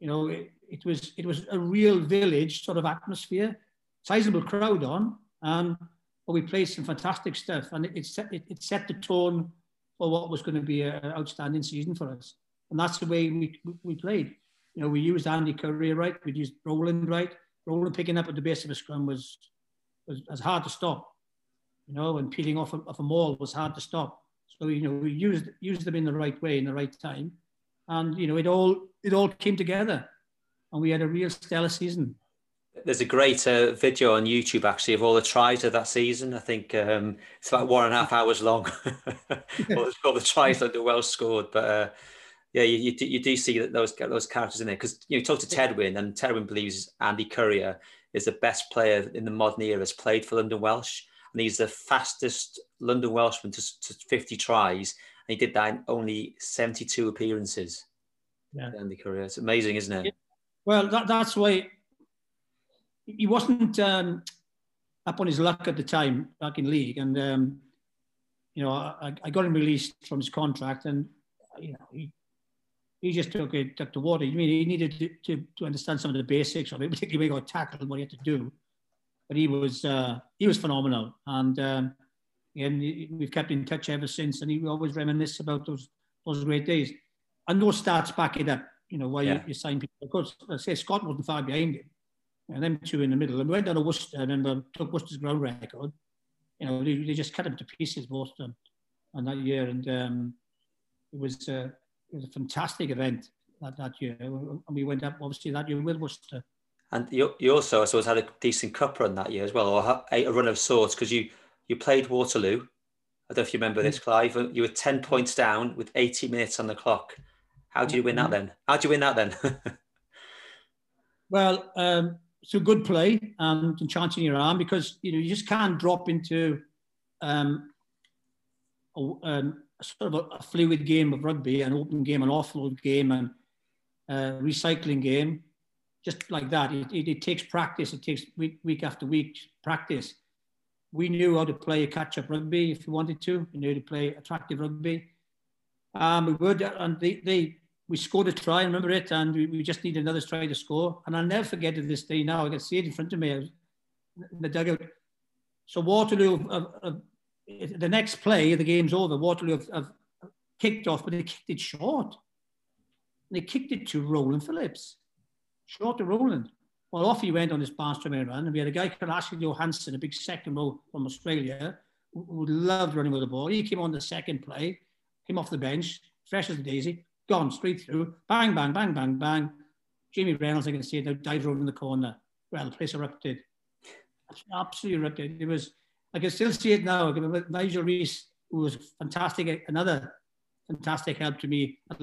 you know, it, was it was a real village sort of atmosphere, sizable crowd on. Um, but we played some fantastic stuff and it, it, set, it, it set the tone for what was going to be an outstanding season for us. And that's the way we, we played. You know, we used Andy Currier right, we used Rowland right. Rowland picking up at the base of a scrum was, was, was hard to stop you know, and peeling off a, off a maul was hard to stop. So, you know, we used, used them in the right way, in the right time. And, you know, it all, it all came together and we had a real stellar season. There's a great uh, video on YouTube actually of all the tries of that season. I think um, it's about one and a half hours long. all, all the tries that the Welsh scored, but uh, yeah, you, you, do, you do see that those those characters in there because you know, talk to Tedwyn and Tedwyn believes Andy Currier is the best player in the modern era has played for London Welsh and he's the fastest London Welshman to, to 50 tries. And he did that in only 72 appearances. Yeah. In the. It's amazing, isn't it? Yeah. Well, that, that's why he wasn't um, up on his luck at the time back in league. And, um, you know, I, I, got him released from his contract and, you know, he, he just took it, took the water. I mean, he needed to, to, to understand some of the basics of it, particularly when he got tackled and what he had to do but he was uh, he was phenomenal, and um, and we've kept in touch ever since. And he always reminisce about those those great days. And those stats back it up. You know why yeah. you, are sign people. Of course, I say Scott wasn't far behind him, and them two in the middle. And we went down to Worcester. I remember took Worcester's ground record. You know, they, they just cut him to pieces, both of them, on that year. And um, it was uh, it was a fantastic event that, that year. And we went up obviously that year with Worcester. And you, you also, I suppose, had a decent cup run that year as well, or a run of sorts, because you you played Waterloo. I don't know if you remember this, mm. Clive. You were 10 points down with 80 minutes on the clock. How do you win that mm-hmm. then? How do you win that then? well, um, so good play and chancing your arm because you know you just can't drop into um, a, um, a sort of a, a, fluid game of rugby, an open game, an offload game, and a recycling game just like that. It, it, it, takes practice. It takes week, week after week practice. We knew how to play catch-up rugby if we wanted to. We knew how to play attractive rugby. Um, we would, and they, they we scored a try. I remember it, and we, we just needed another try to score. And I'll never forget this day. Now I can see it in front of me. in the dugout. So Waterloo, uh, uh, the next play, the game's over. Waterloo have, have kicked off, but they kicked it short. They kicked it to Rowland Phillips short to Rowland. Well, off he went on this barnstorming run. And we had a guy called Ashley Johansson, a big second row from Australia, who, loved running with the ball. He came on the second play, came off the bench, fresh as a daisy, gone straight through, bang, bang, bang, bang, bang. Jamie Reynolds, I can see it now, died rolling in the corner. Well, the place erupted. Absolutely erupted. It was, I can still see it now. Nigel Rees, who was fantastic, another fantastic help to me at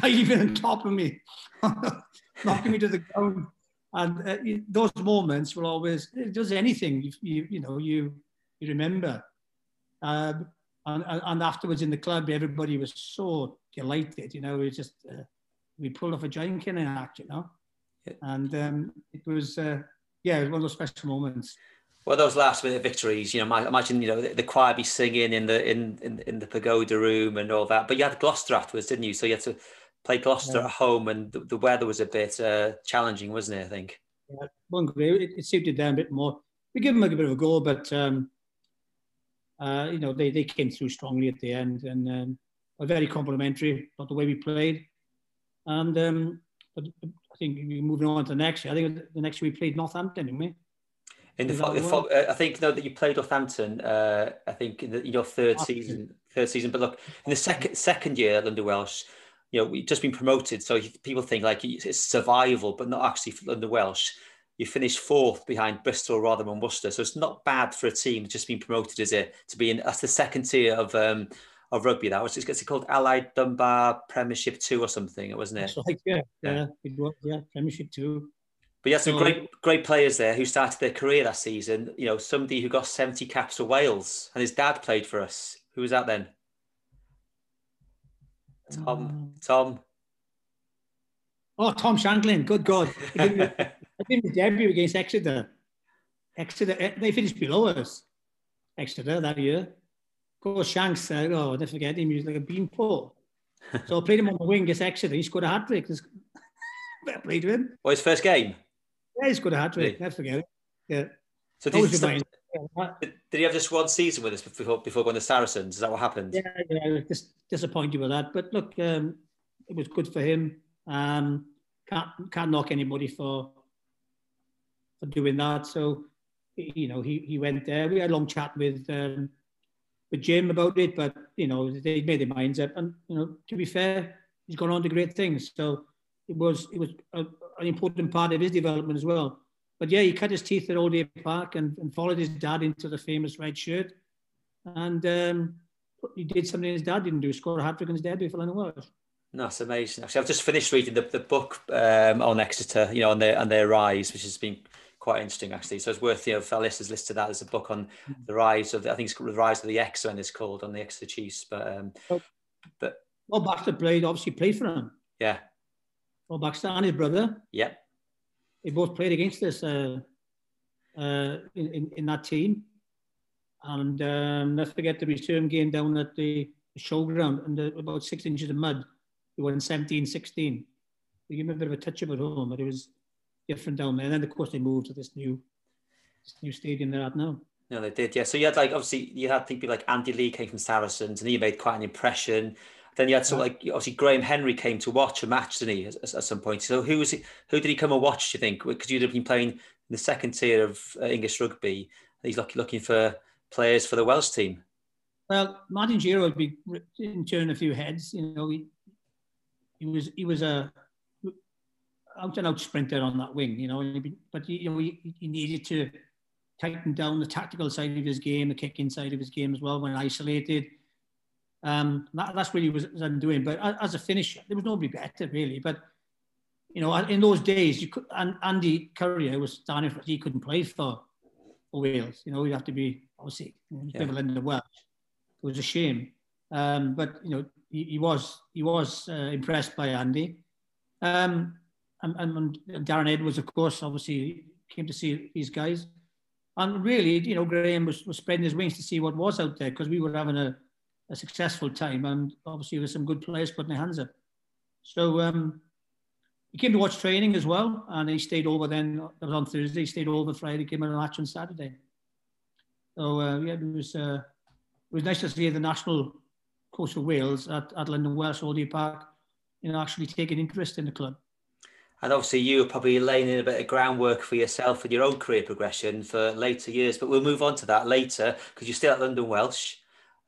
died even on top of me. knocking me to the ground. And uh, those moments will always, it does anything, you, you, you know, you, you remember. Um, and, and afterwards in the club, everybody was so delighted, you know, we just, uh, we pulled off a giant in act, you know. And um, it was, uh, yeah, it was one of those special moments. Well, those last minute victories, you know, imagine you know the, the choir be singing in the in, in in the pagoda room and all that. But you had Gloucester afterwards, didn't you? So you had to play Gloucester yeah. at home, and the, the, weather was a bit uh, challenging, wasn't it? I think. Yeah, one great. It, it, suited them a bit more. We gave them a bit of a go, but um, uh, you know, they, they came through strongly at the end and um, were very complimentary about the way we played. And um, but I think moving on to the next year, I think the next year we played Northampton, didn't we? In the, the fo- uh, I think no, that you played Northampton. Uh, I think in, the, in your third season, third season. But look, in the second second year at London Welsh, you know we've just been promoted, so people think like it's survival, but not actually for London Welsh you finished fourth behind Bristol, Rotherham and Worcester. So it's not bad for a team that's just been promoted, is it? To be in that's the second tier of um, of rugby. That was it's called Allied Dunbar Premiership Two or something, wasn't it? That's right, yeah, yeah, yeah it was, yeah, Premiership Two. But you had some so, great great players there who started their career that season. You know, somebody who got 70 caps for Wales and his dad played for us. Who was that then? Tom. Um, Tom. Oh, Tom Shanklin. Good God. I think the debut against Exeter. Exeter, eh, they finished below us. Exeter that year. Of course, Shanks said, oh, don't forget him, he was like a beanpole. so I played him on the wing against Exeter. He scored a hat trick. I played him. Well, his first game? Yeah, he scored a hat trick. Never forget it. Yeah. So did he, did, did he have just one season with us before, before going to Saracens? Is that what happened? Yeah, yeah I was just disappointed with that. But look, um, it was good for him. Um, can't, can't knock anybody for, for doing that. So, you know, he, he went there. We had a long chat with um, with Jim about it, but, you know, they made their minds up. And, you know, to be fair, he's gone on to great things. So it was it was a, an important part of his development as well. But yeah, he cut his teeth at Old Park and, and followed his dad into the famous red shirt. And um, he did something his dad didn't do, score a hat-trick in his debut for London Welsh. That's amazing. Actually, I've just finished reading the, the book um, on Exeter, you know, on their on their rise, which has been quite interesting actually. So it's worth you know, for listeners listed that as a book on the rise of the, I think it's called the rise of the Exeter, it's called on the Exeter Chiefs. But um, oh, but well, Baxter played obviously played for him. Yeah, well, Baxter and his brother. Yep. They both played against us uh, uh, in, in, in, that team. And um, let's forget the return game down at the showground and about six inches of mud. We won 17 16. They gave me a bit of a touch of at home, but it was different down there. And then, of course, they moved to this new this new stadium they're at now. No, they did, yeah. So you had like obviously you had people like Andy Lee came from Saracens, and he made quite an impression. Then you had some like obviously Graham Henry came to watch a match, didn't he? At, at some point. So who was he? Who did he come and watch? Do you think? Because you'd have been playing in the second tier of uh, English rugby. He's looking looking for players for the Welsh team. Well, Martin Giro would be in turn a few heads. You know, he, he was he was a out and out sprinter on that wing. You know, but you know he, he needed to tighten down the tactical side of his game, the kicking side of his game as well when isolated um, that, that's really was, was I'm doing. But as a finisher, there was nobody better really. But you know, in those days, you could, and Andy Currier was standing for he couldn't play for, for Wales. You know, you have to be obviously equivalent yeah. of Welsh. It was a shame. Um, but you know, he, was he was uh, impressed by Andy. Um, and, and, Darren Edwards, of course, obviously came to see these guys. And really, you know, Graham was, was spreading his wings to see what was out there because we were having a, a successful time, and obviously with some good players putting their hands up. So um, he came to watch training as well, and he stayed over. Then that was on Thursday. He stayed over Friday, came on a match on Saturday. So uh, yeah, it was uh, it was nice to see the national coach of Wales at, at London Welsh Old Deer Park, you know, actually taking interest in the club. And obviously, you were probably laying in a bit of groundwork for yourself and your own career progression for later years. But we'll move on to that later because you're still at London Welsh.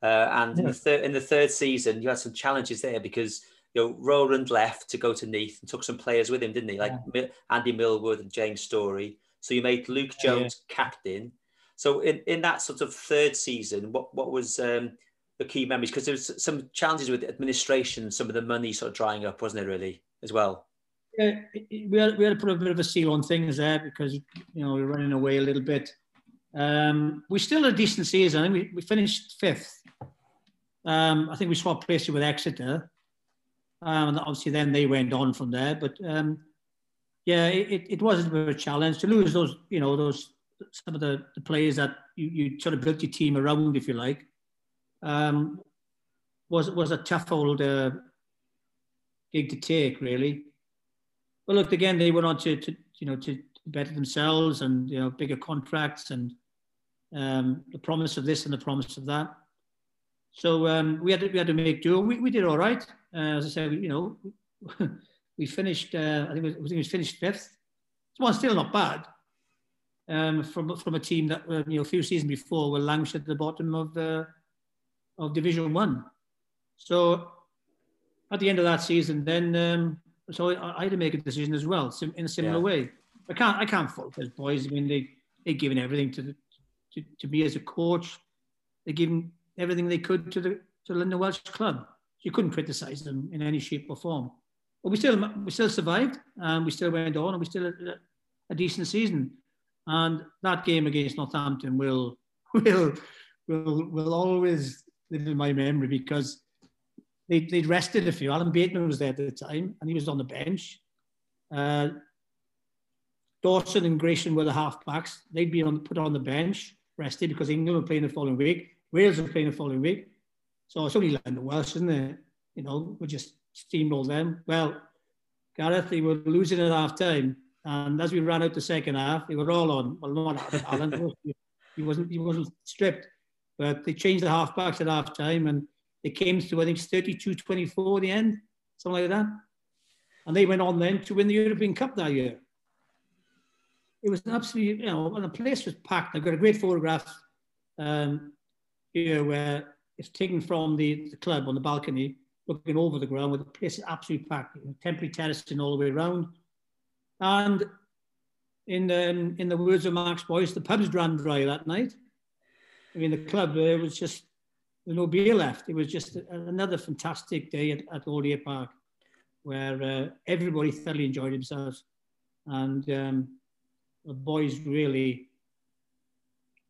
Uh, and yeah. in, the third, in the third season, you had some challenges there because you know Rowland left to go to Neath and took some players with him, didn't he? Like yeah. Andy Millwood and James Story. So you made Luke Jones yeah. captain. So in, in that sort of third season, what what was um, the key memories? Because there was some challenges with administration, some of the money sort of drying up, wasn't it? Really, as well. Yeah, we had, we had to put a bit of a seal on things there because you know we are running away a little bit. Um, we still had a decent season. We, we finished fifth. Um, I think we swapped places with Exeter. Um, and obviously then they went on from there. But um, yeah, it, it was a bit of a challenge to lose those, you know, those some of the, the players that you, you sort of built your team around, if you like, um, was was a tough old uh, gig to take, really. But look, again, they went on to, to you know to better themselves and you know bigger contracts and um, the promise of this and the promise of that. So um, we had to, we had to make do. We, we did all right. Uh, as I said, you know, we finished. Uh, I think it was, it was finished fifth. Well, still not bad. Um, from from a team that uh, you know a few seasons before were languished at the bottom of the of Division One. So at the end of that season, then um, so I, I, had to make a decision as well in a similar yeah. way. I can't I can't fault those boys. I mean they they given everything to, the, to to me as a coach. They given everything they could to the to the London Welsh club. You couldn't criticise them in any shape or form. But we still we still survived and we still went on and we still had a, a decent season. And that game against Northampton will will will will always in my memory because they, they'd rested a few. Alan Bateman was there at the time and he was on the bench. Uh, Dawson and Grayson were the halfbacks. They'd been on, put on the bench, rested because England were playing the following week. Wales were playing the following week. So it's only London Welsh, isn't it? You know, we just steamrolled them. Well, Gareth, they were losing at half time. And as we ran out the second half, they were all on. Well, not Alan. he wasn't he wasn't stripped. But they changed the halfbacks at half time and it came to, I think, 32 24 the end, something like that. And they went on then to win the European Cup that year. It was absolutely, you know, and the place was packed. I've got a great photograph um, here where it's taken from the, the club on the balcony, looking over the ground, where the place is absolutely packed. You know, temporary terracing all the way around. And in the, in the words of Max Boyce, the pubs ran dry that night. I mean, the club, there was just no beer left. It was just another fantastic day at, at Old Park where uh, everybody thoroughly enjoyed themselves. And um, the boys really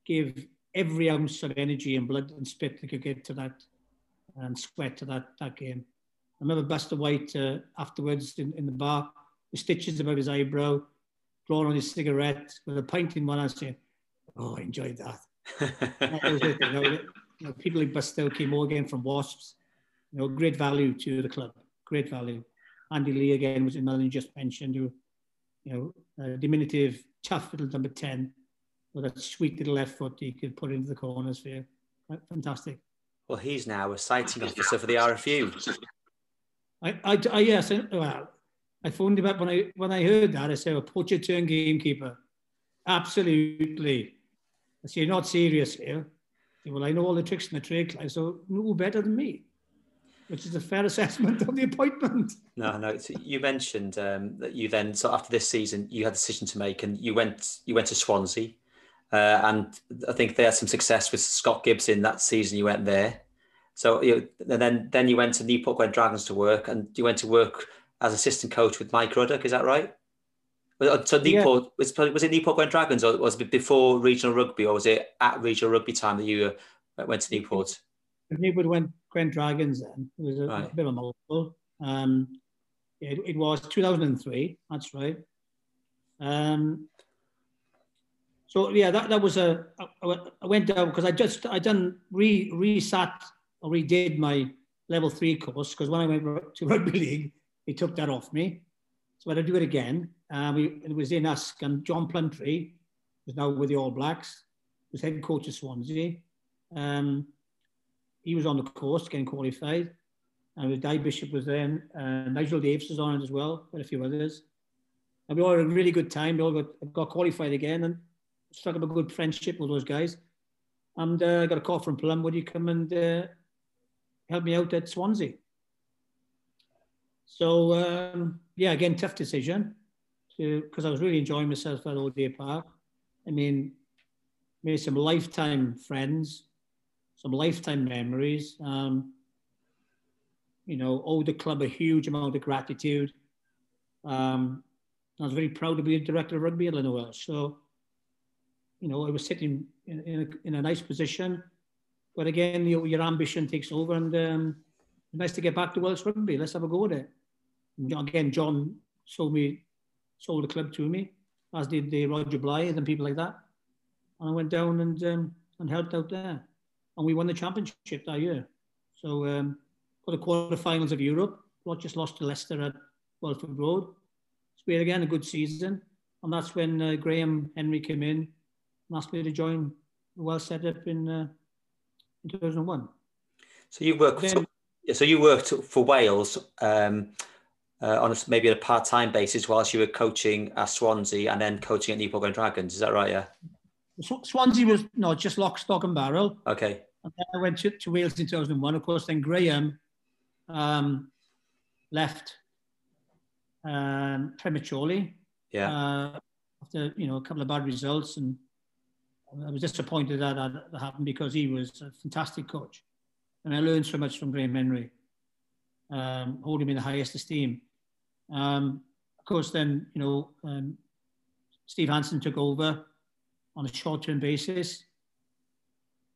gave every ounce of energy and blood and spit they could get to that and sweat to that, that game. I remember Buster White uh, afterwards in, in the bar with stitches about his eyebrow, blowing on his cigarette with a pint in one hand saying, Oh, I enjoyed that. you know, you know, people like Bastow came all again from Wasps. You know, great value to the club, great value. Andy Lee again was another you just mentioned who, you know, uh, diminutive tough little number 10 with a sweet little left foot he could put into the corners for you. Fantastic. Well, he's now a sighting officer for the RFU. I, I, I yes, I, well, I phoned him up when I when I heard that. I said, "A well, put turn gamekeeper." Absolutely, I "You're not serious here." Well, I know all the tricks in the trade, Clive, so no better than me. Which is a fair assessment of the appointment. No, no. you mentioned um, that you then, so after this season, you had a decision to make, and you went, you went to Swansea. Uh, and I think they had some success with Scott Gibson that season. You went there, so you and then then you went to Newport Gwent Dragons to work, and you went to work as assistant coach with Mike Ruddock. Is that right? Uh, so Newport, yeah. was, was it Newport Gwent Dragons or was it before regional rugby or was it at regional rugby time that you uh, went to Newport? Newport went Gwent Dragons then. It was a, right. a bit of a mouthful. Um, it, it, was 2003, that's right. Um, so yeah, that, that was a, I, I went down because I just, I done re, resat or redid my level three course because when I went to rugby league, they took that off me. So to do it again. Uh, we, it was in Usk and John Plumtree was now with the All Blacks, was head coach of Swansea. Um, he was on the course getting qualified. And Di Bishop was there. Uh, Nigel Davis was on it as well, and a few others. And we all had a really good time. We all got, got qualified again and struck up a good friendship with those guys. And uh, I got a call from Plum, would you come and uh, help me out at Swansea? So um, yeah, again, tough decision because I was really enjoying myself at Old Deer Park. I mean, made some lifetime friends, some lifetime memories. Um, you know, owed the club a huge amount of gratitude. Um, I was very proud to be a director of rugby at Llanowell. So, you know, I was sitting in, in, a, in a nice position. But again, you, your ambition takes over and um, nice to get back to Welsh rugby. Let's have a go at it. again, John sold me, sold the club to me, as did the Roger Blythe and people like that. And I went down and um, and helped out there, and we won the championship that year. So um, for the quarterfinals of Europe, not just lost to Leicester at Welford Road. So we had again a good season, and that's when uh, Graham Henry came in and asked me to join the Welsh setup in uh, in 2001. So you worked. Then, so you worked for Wales. Um, uh, on a, maybe on a part-time basis whilst you were coaching at Swansea and then coaching at Newport Dragons. Is that right? Yeah. Swansea was no just lock, stock, and barrel. Okay. And then I went to, to Wales in 2001. Of course, then Graham um, left um, prematurely. Yeah. Uh, after you know a couple of bad results, and I was disappointed that that happened because he was a fantastic coach, and I learned so much from Graham Henry. um, hold me in the highest esteem. Um, of course, then, you know, um, Steve Hansen took over on a short-term basis.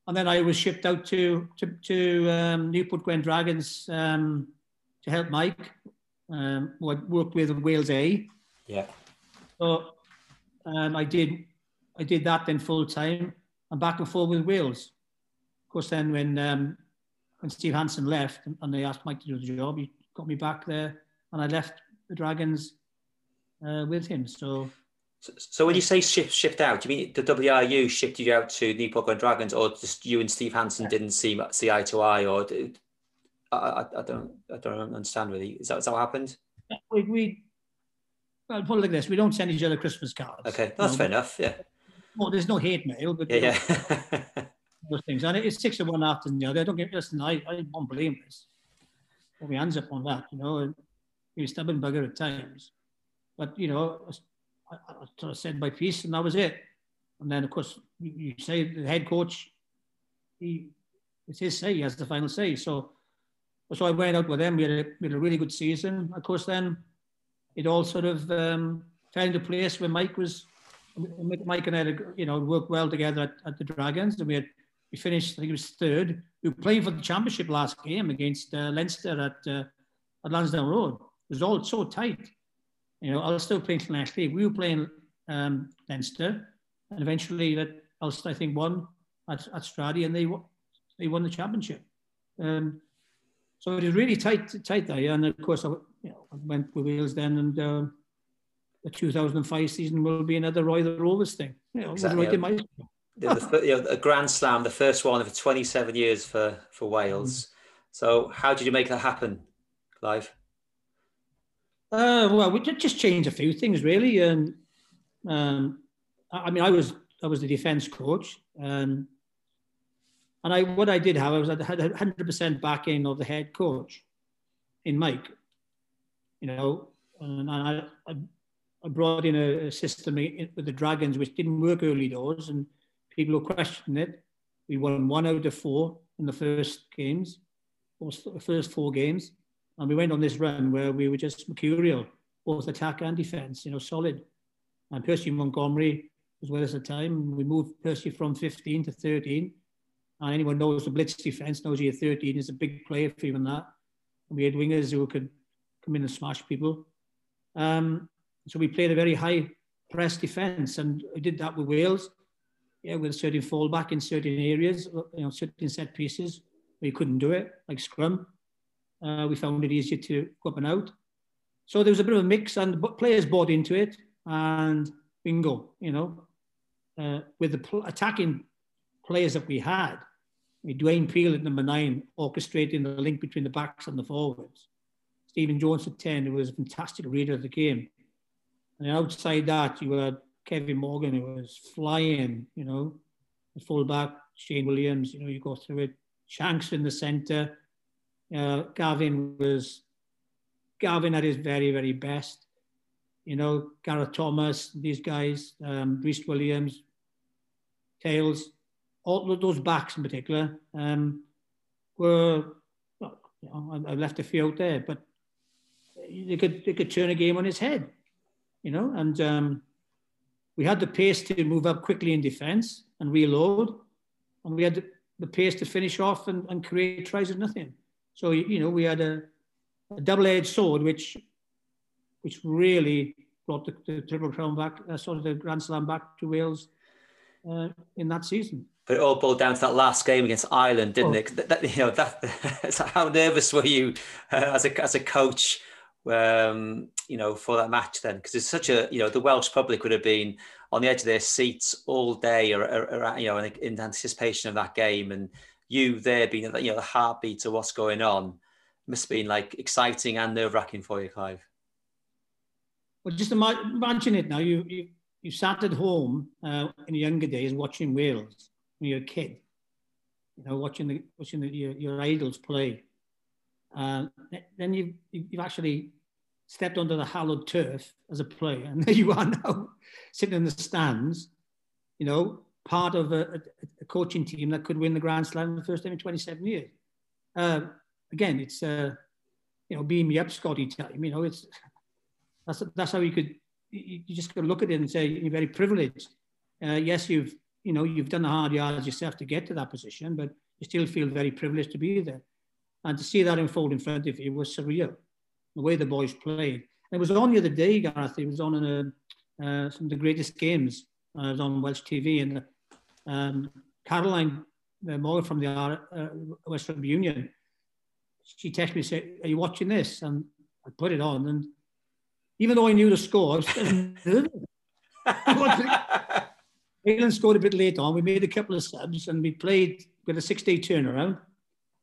And then I was shipped out to, to, to um, Newport Gwen Dragons um, to help Mike, um, who I worked with in Wales A. Yeah. So um, I did I did that then full time and back and forth with Wales. Of course, then when um, when Steve Hansen left and they asked Mike to do the job, he got me back there, and I left the Dragons uh, with him. So, so, so, when you say shift shift out, do you mean the WRU shifted you out to Newport Dragons, or just you and Steve Hansen didn't see see eye to eye, or I, I, I don't I don't understand really. Is that, is that what happened? We, we well, put it like this: we don't send each other Christmas cards. Okay, that's fair enough. Yeah. Well, there's no hate mail, but yeah, yeah. those things, and it's six to one after the other. I don't get listen. I I don't blame this. Put my hands up on that, you know. He was stubborn bugger at times, but you know, I, I of said my piece, and that was it. And then, of course, you, you say the head coach, he it's his say. He has the final say. So, so I went out with them. We had a, we had a really good season. Of course, then it all sort of um, fell into place where Mike was Mike and I had, you know, worked well together at, at, the Dragons, and we had We finished, I think it was third. We were playing for the championship last game against uh, Leinster at, uh, at Lansdowne Road. It was all so tight. You know, I was still playing Leinster. We were playing um, Leinster, and eventually that Ulster, I think, won at, at Stradi, and they won, they won the championship. Um, so it was really tight, tight there. And of course, I you know, went with Wales then, and uh, the 2005 season will be another Roy the Rovers thing. You know, exactly. The, you know, a Grand Slam, the first one for 27 years for, for Wales. Mm. So how did you make that happen, Clive? Uh, well, we just changed a few things really. And um, I mean, I was I was the defence coach, um, and I what I did have I was I had 100 percent backing of the head coach in Mike. You know, and I, I I brought in a, a system with the Dragons which didn't work early doors, and people who questioned it. We won one out of four in the first games, or the first four games. And we went on this run where we were just mercurial, both attack and defence, you know, solid. And Percy Montgomery was with us at the time. We moved Percy from 15 to 13. And anyone knows the blitz defence knows you're 13 is a big player for even that. And we had wingers who could come in and smash people. Um, so we played a very high press defence, and we did that with Wales. Yeah, with certain fallback in certain areas, you know, certain set pieces we couldn't do it, like scrum. Uh, we found it easier to go up and out. So there was a bit of a mix, and players bought into it, and bingo, you know, uh, with the attacking players that we had, Dwayne Peel at number nine, orchestrating the link between the backs and the forwards. Stephen Jones at 10, who was a fantastic reader of the game. And outside that, you had Kevin Morgan, it was flying, you know, the fullback, Shane Williams, you know, you go through it. Shanks in the centre. Uh, Gavin was, Gavin at his very, very best. You know, Gareth Thomas, these guys, um, Rhys Williams, Tails, all those backs in particular um, were, well, you know, I've left a few out there, but they could, they could turn a game on his head, you know, and um, we had the pace to move up quickly in defence and reload, and we had the, the pace to finish off and, and create tries of nothing. So you know we had a, a double-edged sword, which which really brought the, the triple crown back, uh, sort of the Grand Slam back to Wales uh, in that season. But it all boiled down to that last game against Ireland, didn't oh. it? That, that, you know, that, how nervous were you uh, as a as a coach? Um, you know, for that match then? Because it's such a, you know, the Welsh public would have been on the edge of their seats all day, or, or, or you know, in, in, anticipation of that game, and you there being, you know, the heartbeat of what's going on must have been like exciting and nerve wracking for you, Clive. Well, just imagine it now. You you, you sat at home uh, in your younger days watching Wales when you were a kid. You know, watching the watching the, your, your idols play. Uh, then you've you've actually stepped onto the hallowed turf as a player, and there you are now, sitting in the stands. You know, part of a, a, coaching team that could win the Grand Slam the first time in 27 years. Uh, again, it's uh, you know, beam me up, Scotty time. You know, it's that's that's how you could. You, you just got to look at it and say you're very privileged. Uh, yes, you've you know you've done the hard yards yourself to get to that position, but you still feel very privileged to be there. And to see that unfold in front of you was surreal. The way the boys played. It was on the other day, Gareth. It was on in a, uh, some of the greatest games. Uh, it was on Welsh TV, and um, Caroline uh, Morgan from the uh, Union, she texted me and said, "Are you watching this?" And I put it on, and even though I knew the score, I was England scored a bit late on. We made a couple of subs and we played with a six-day turnaround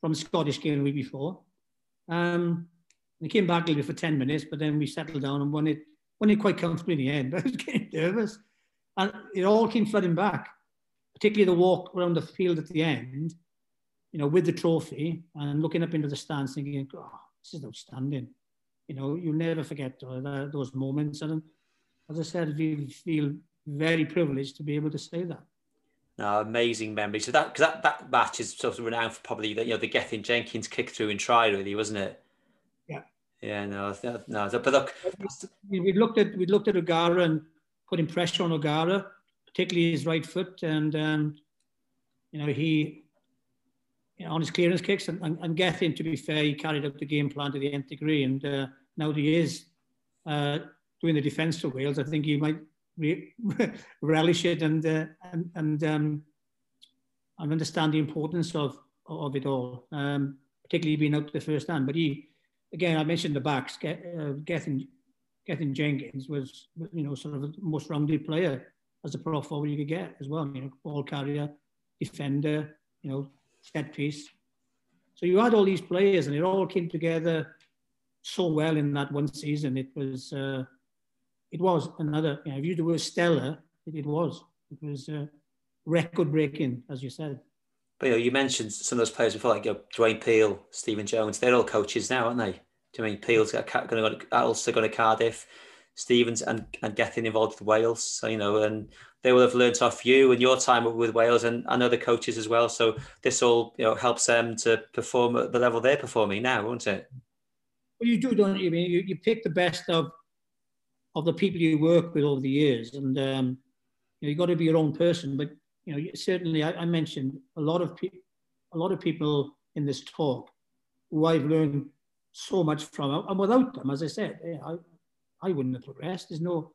from the Scottish game the week before. Um, And he came back a little bit for 10 minutes, but then we settled down and won it, won it quite comfortably in the end. But I was getting nervous. And it all came flooding back, particularly the walk around the field at the end, you know, with the trophy and looking up into the stands thinking, oh, this is outstanding. You know, you'll never forget those moments. And as I said, we feel very privileged to be able to say that. No, amazing memory. So that, that that match is sort of renowned for probably the, you know the Gethin Jenkins kick through and try really, wasn't it? Yeah. No. No. But look, we looked at we looked at O'Gara and putting pressure on O'Gara, particularly his right foot, and um, you know he you know, on his clearance kicks. And, and, and Gethin, to be fair, he carried out the game plan to the nth degree. And uh, now he is uh, doing the defence for Wales, I think he might re- relish it and uh, and and, um, and understand the importance of of it all, um, particularly being out the first hand. But he, again, I mentioned the backs. Get, uh, Jenkins was, you know, sort of the most rounded player as a pro forward you could get as well. You know, ball carrier, defender, you know, set piece. So you had all these players, and it all came together so well in that one season. It was, uh, it was another. You know, if you use the word stellar, it, it was. It was uh, record breaking, as you said. But you, know, you mentioned some of those players before, like you know, Dwayne Peel, Stephen Jones. They're all coaches now, aren't they? Do you mean Peel's going to go to, also going to Cardiff? Stevens and, and getting involved with Wales. So, you know, and they will have learnt off you and your time with Wales and, and other coaches as well. So this all, you know, helps them to perform at the level they're performing now, won't it? Well, you do, don't you? I mean, you, you pick the best of of the people you work with over the years, and um, you know, you've got to be your own person. But you know, certainly, I, I mentioned a lot of people, a lot of people in this talk who I've learned so much from, and without them, as I said, I, I wouldn't have progressed. There's no,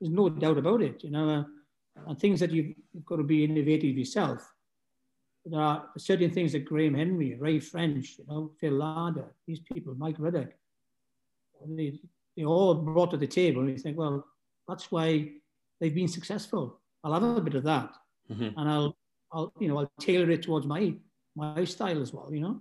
there's no doubt about it. You know, uh, and things that you've, you've, got to be innovative yourself. There are certain things that Graham Henry, Ray French, you know, Phil Larder, these people, Mike Ruddock, they, they all brought to the table. And you think, well, that's why they've been successful. I'll have a bit of that, mm-hmm. and I'll, I'll, you know, I'll tailor it towards my my style as well. You know.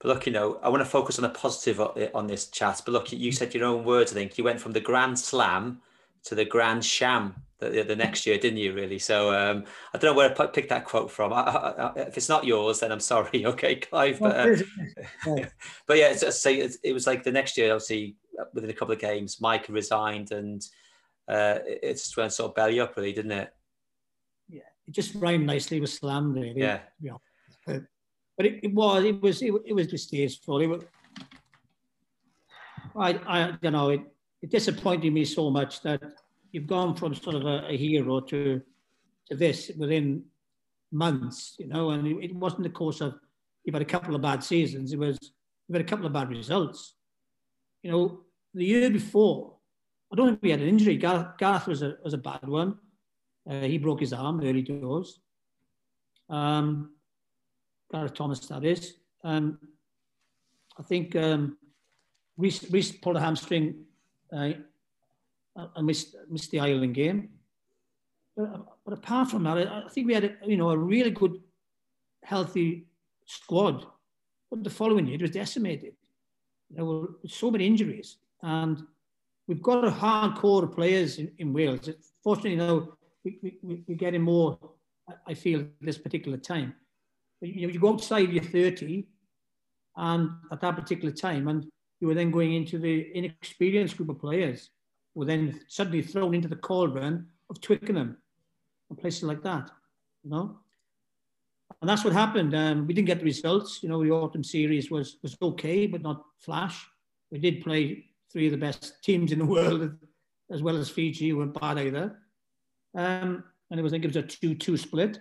But look, you know, I want to focus on a positive on this chat. But look, you said your own words. I think you went from the Grand Slam to the Grand Sham the, the next year, didn't you? Really. So um, I don't know where I picked that quote from. I, I, if it's not yours, then I'm sorry. Okay, Clive. But, uh, but yeah, it's, say it, it was like the next year. Obviously, within a couple of games, Mike resigned, and uh, it just went sort of belly up, really, didn't it? It just rhymed nicely with slam, really. Yeah. yeah but it, it was it was it, it, was distasteful. It was, I I you know it, it disappointed me so much that you've gone from sort of a, a hero to to this within months, you know, and it, it wasn't the course of you've had a couple of bad seasons. It was you've had a couple of bad results. You know, the year before, I don't think we had an injury. Gareth, Gareth was a was a bad one. Uh, he broke his arm early doors. Um, Gareth Thomas, that is. Um, I think um, Reece, Reece pulled a hamstring uh, and missed, missed the Ireland game. But, uh, but apart from that, I, I think we had a, you know a really good, healthy squad. But the following year, it was decimated. There were so many injuries, and we've got a hardcore players in, in Wales. Fortunately, now we, we, we're getting more, I feel, at this particular time. You know, you go outside your 30, and at that particular time, and you were then going into the inexperienced group of players were then suddenly thrown into the cauldron of Twickenham and places like that, you know. And that's what happened. Um, we didn't get the results. You know, the autumn series was was okay, but not flash. We did play three of the best teams in the world, as well as Fiji, weren't bad either. Um, and it was, I think it was a 2-2 split.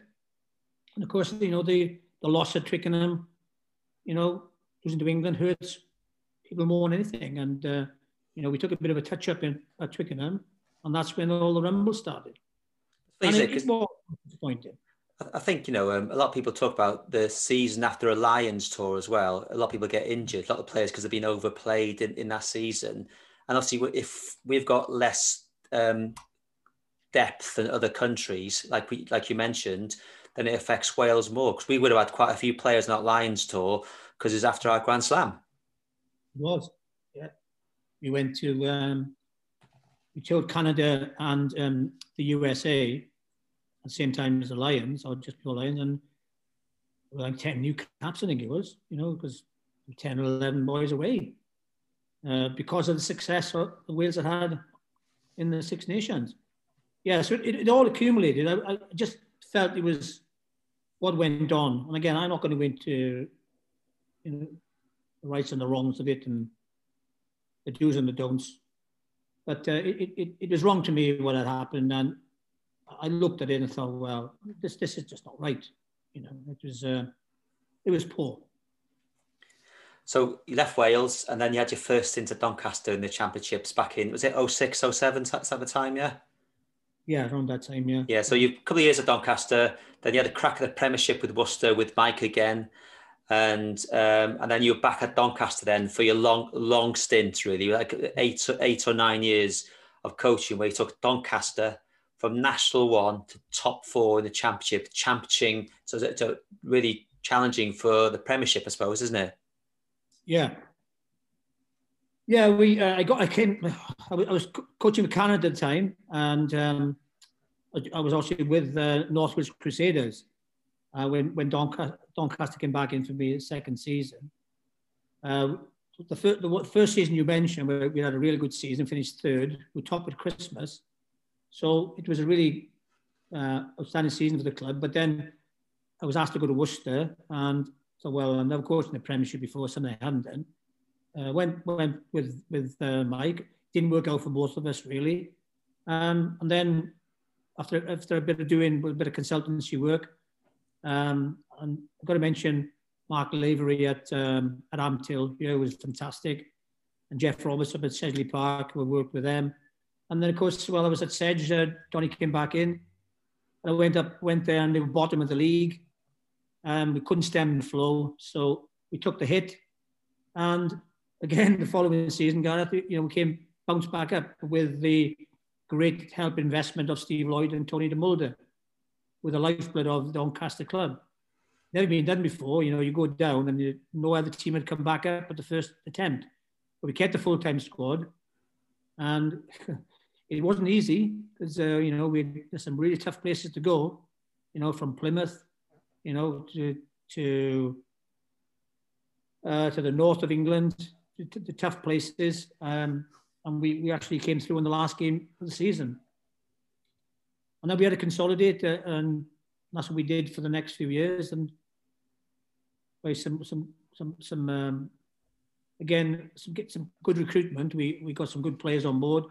And of course, you know, the, the loss at Twickenham, you know, losing to England hurts people more than anything. And, uh, you know, we took a bit of a touch-up in at Twickenham, and that's when all the rumble started. Please and it, it was disappointing. I think, you know, um, a lot of people talk about the season after a Lions tour as well. A lot of people get injured, a lot of players because they've been overplayed in, in that season. And obviously, if we've got less um, depth than other countries, like we like you mentioned, then it affects Wales more because we would have had quite a few players in that Lions tour because it's after our Grand Slam. It was, yeah. We went to um, we toured Canada and um, the USA at the same time as the Lions or just before Lions, and we like 10 new caps. I think it was, you know, because 10 or eleven boys away uh, because of the success the Wales had had in the Six Nations. Yeah, so it, it all accumulated. I, I, just felt it was what went on. And again, I'm not going to go into you know, the rights and the wrongs of it and the do's and the don'ts. But uh, it, it, it was wrong to me what had happened. And I looked at it and thought, well, this, this is just not right. You know, it was, uh, it was poor. So you left Wales and then you had your first stint at Doncaster in the championships back in, was it 06, 07, is that the time, yeah? Yeah, around that time, yeah. Yeah, so you a couple of years at Doncaster, then you had a crack at the Premiership with Worcester with Mike again, and um, and then you were back at Doncaster then for your long long stint, really, like eight eight or nine years of coaching, where you took Doncaster from National One to top four in the Championship, championing. So it's really challenging for the Premiership, I suppose, isn't it? Yeah. Yeah, we. Uh, I got. I came. I was coaching Canada at the time, and um, I was also with uh, North Wales Crusaders uh, when when Doncaster, Doncaster came back in for me the second season. Uh, the, fir- the first season you mentioned, we had a really good season, finished third. We topped at Christmas, so it was a really uh, outstanding season for the club. But then I was asked to go to Worcester, and so, well, I've never coached in the Premiership before, something I hadn't done. uh, went went with with uh, Mike. Didn't work out for both of us really. Um, and then after after a bit of doing a bit of consultancy work, um, and I've got to mention Mark Lavery at um, at Amtil. You know, was fantastic, and Jeff Roberts up at Sedgley Park. We worked with them, and then of course while I was at Sedge, uh, Donny came back in. I went up went there and they were bottom of the league. Um, we couldn't stem the flow, so we took the hit, and again, the following season, Gareth, you know, we came bounced back up with the great help investment of Steve Lloyd and Tony de Mulder, with the lifeblood of the Doncaster club. Never been done before. You know, you go down and you, no other team had come back up at the first attempt. But we kept the full-time squad, and it wasn't easy because uh, you know we had some really tough places to go. You know, from Plymouth you know, to to uh, to the north of England, the, the tough places. Um, and we, we actually came through in the last game of the season. And then we had to consolidate, uh, and that's what we did for the next few years. And by some, some, some, some um, again, some, get some good recruitment. We, we got some good players on board.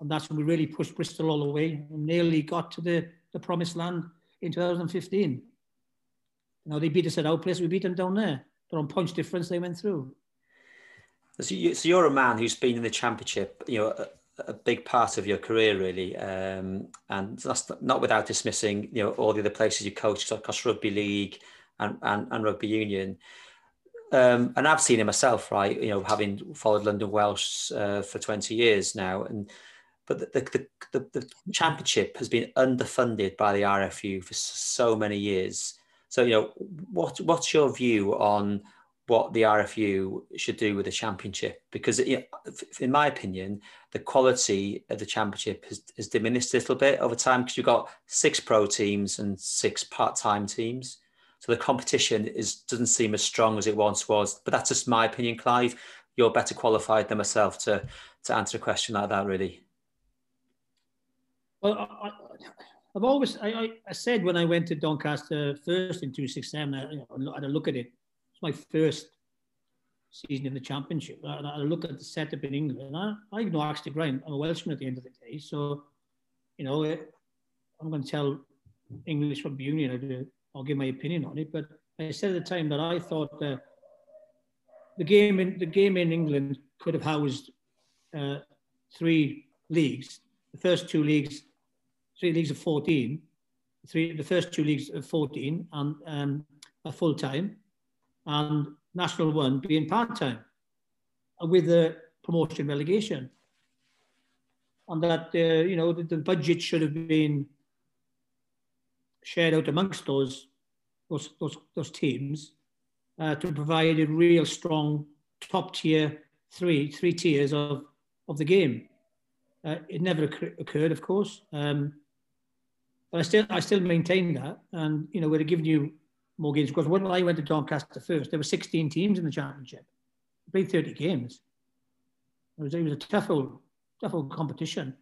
And that's when we really pushed Bristol all the way and nearly got to the, the promised land in 2015. You know, they beat us at our place, we beat them down there. But on points difference, they went through. So, you, you're a man who's been in the championship, you know, a big part of your career, really, um, and that's not without dismissing, you know, all the other places you coached across rugby league and, and, and rugby union. Um, and I've seen it myself, right? You know, having followed London Welsh uh, for 20 years now, and but the, the, the, the, championship has been underfunded by the RFU for so many years. So, you know, what what's your view on what the RFU should do with the championship? Because, in my opinion, the quality of the championship has, has diminished a little bit over time because you've got six pro teams and six part-time teams. So the competition is doesn't seem as strong as it once was. But that's just my opinion, Clive. You're better qualified than myself to to answer a question like that, really. Well, I, have always I, I, said when I went to Doncaster first in 267, I, you know, I had a look at it. It's my first season in the championship. And I look at the setup in England. I, I know axe to grind. I'm a Welshman at the end of the day. So, you know, it, I'm going to tell English rugby union I'll give my opinion on it. But I said at the time that I thought uh, the game in the game in England could have housed uh, three leagues. The first two leagues, three leagues of 14, three the first two leagues of 14, and um, a full time and National One being part-time with the promotion relegation. And that, uh, you know, the, the budget should have been shared out amongst those those, those, those teams uh, to provide a real strong top tier three three tiers of of the game. Uh, it never occurred, of course, um, but I still I still maintain that, and you know we'd have given you more games because when I went to Doncaster first, there were 16 teams in the championship. We played 30 games. It was, it was a tough old, tough old competition.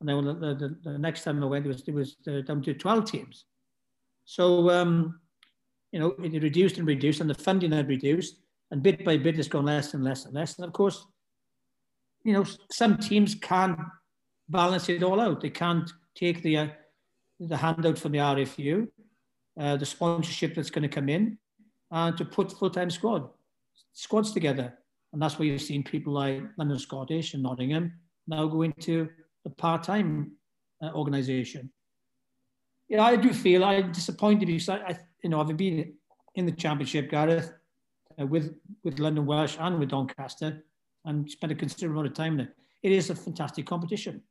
And then the, the, the next time I went, it was, it was uh, down to 12 teams. So, um, you know, it reduced and reduced, and the funding had reduced, and bit by bit, it's gone less and less and less. And of course, you know, some teams can't balance it all out. They can't take the uh, the handout from the RFU, uh, the sponsorship that's going to come in, and to put full-time squad squads together. And that's where you've seen people like London Scottish and Nottingham now go into the part-time uh, organisation know, I do feel I'm disappointed because I, I you know, I've been in the championship, Gareth, uh, with with London Welsh and with Doncaster, and spent a considerable amount of time there. It is a fantastic competition.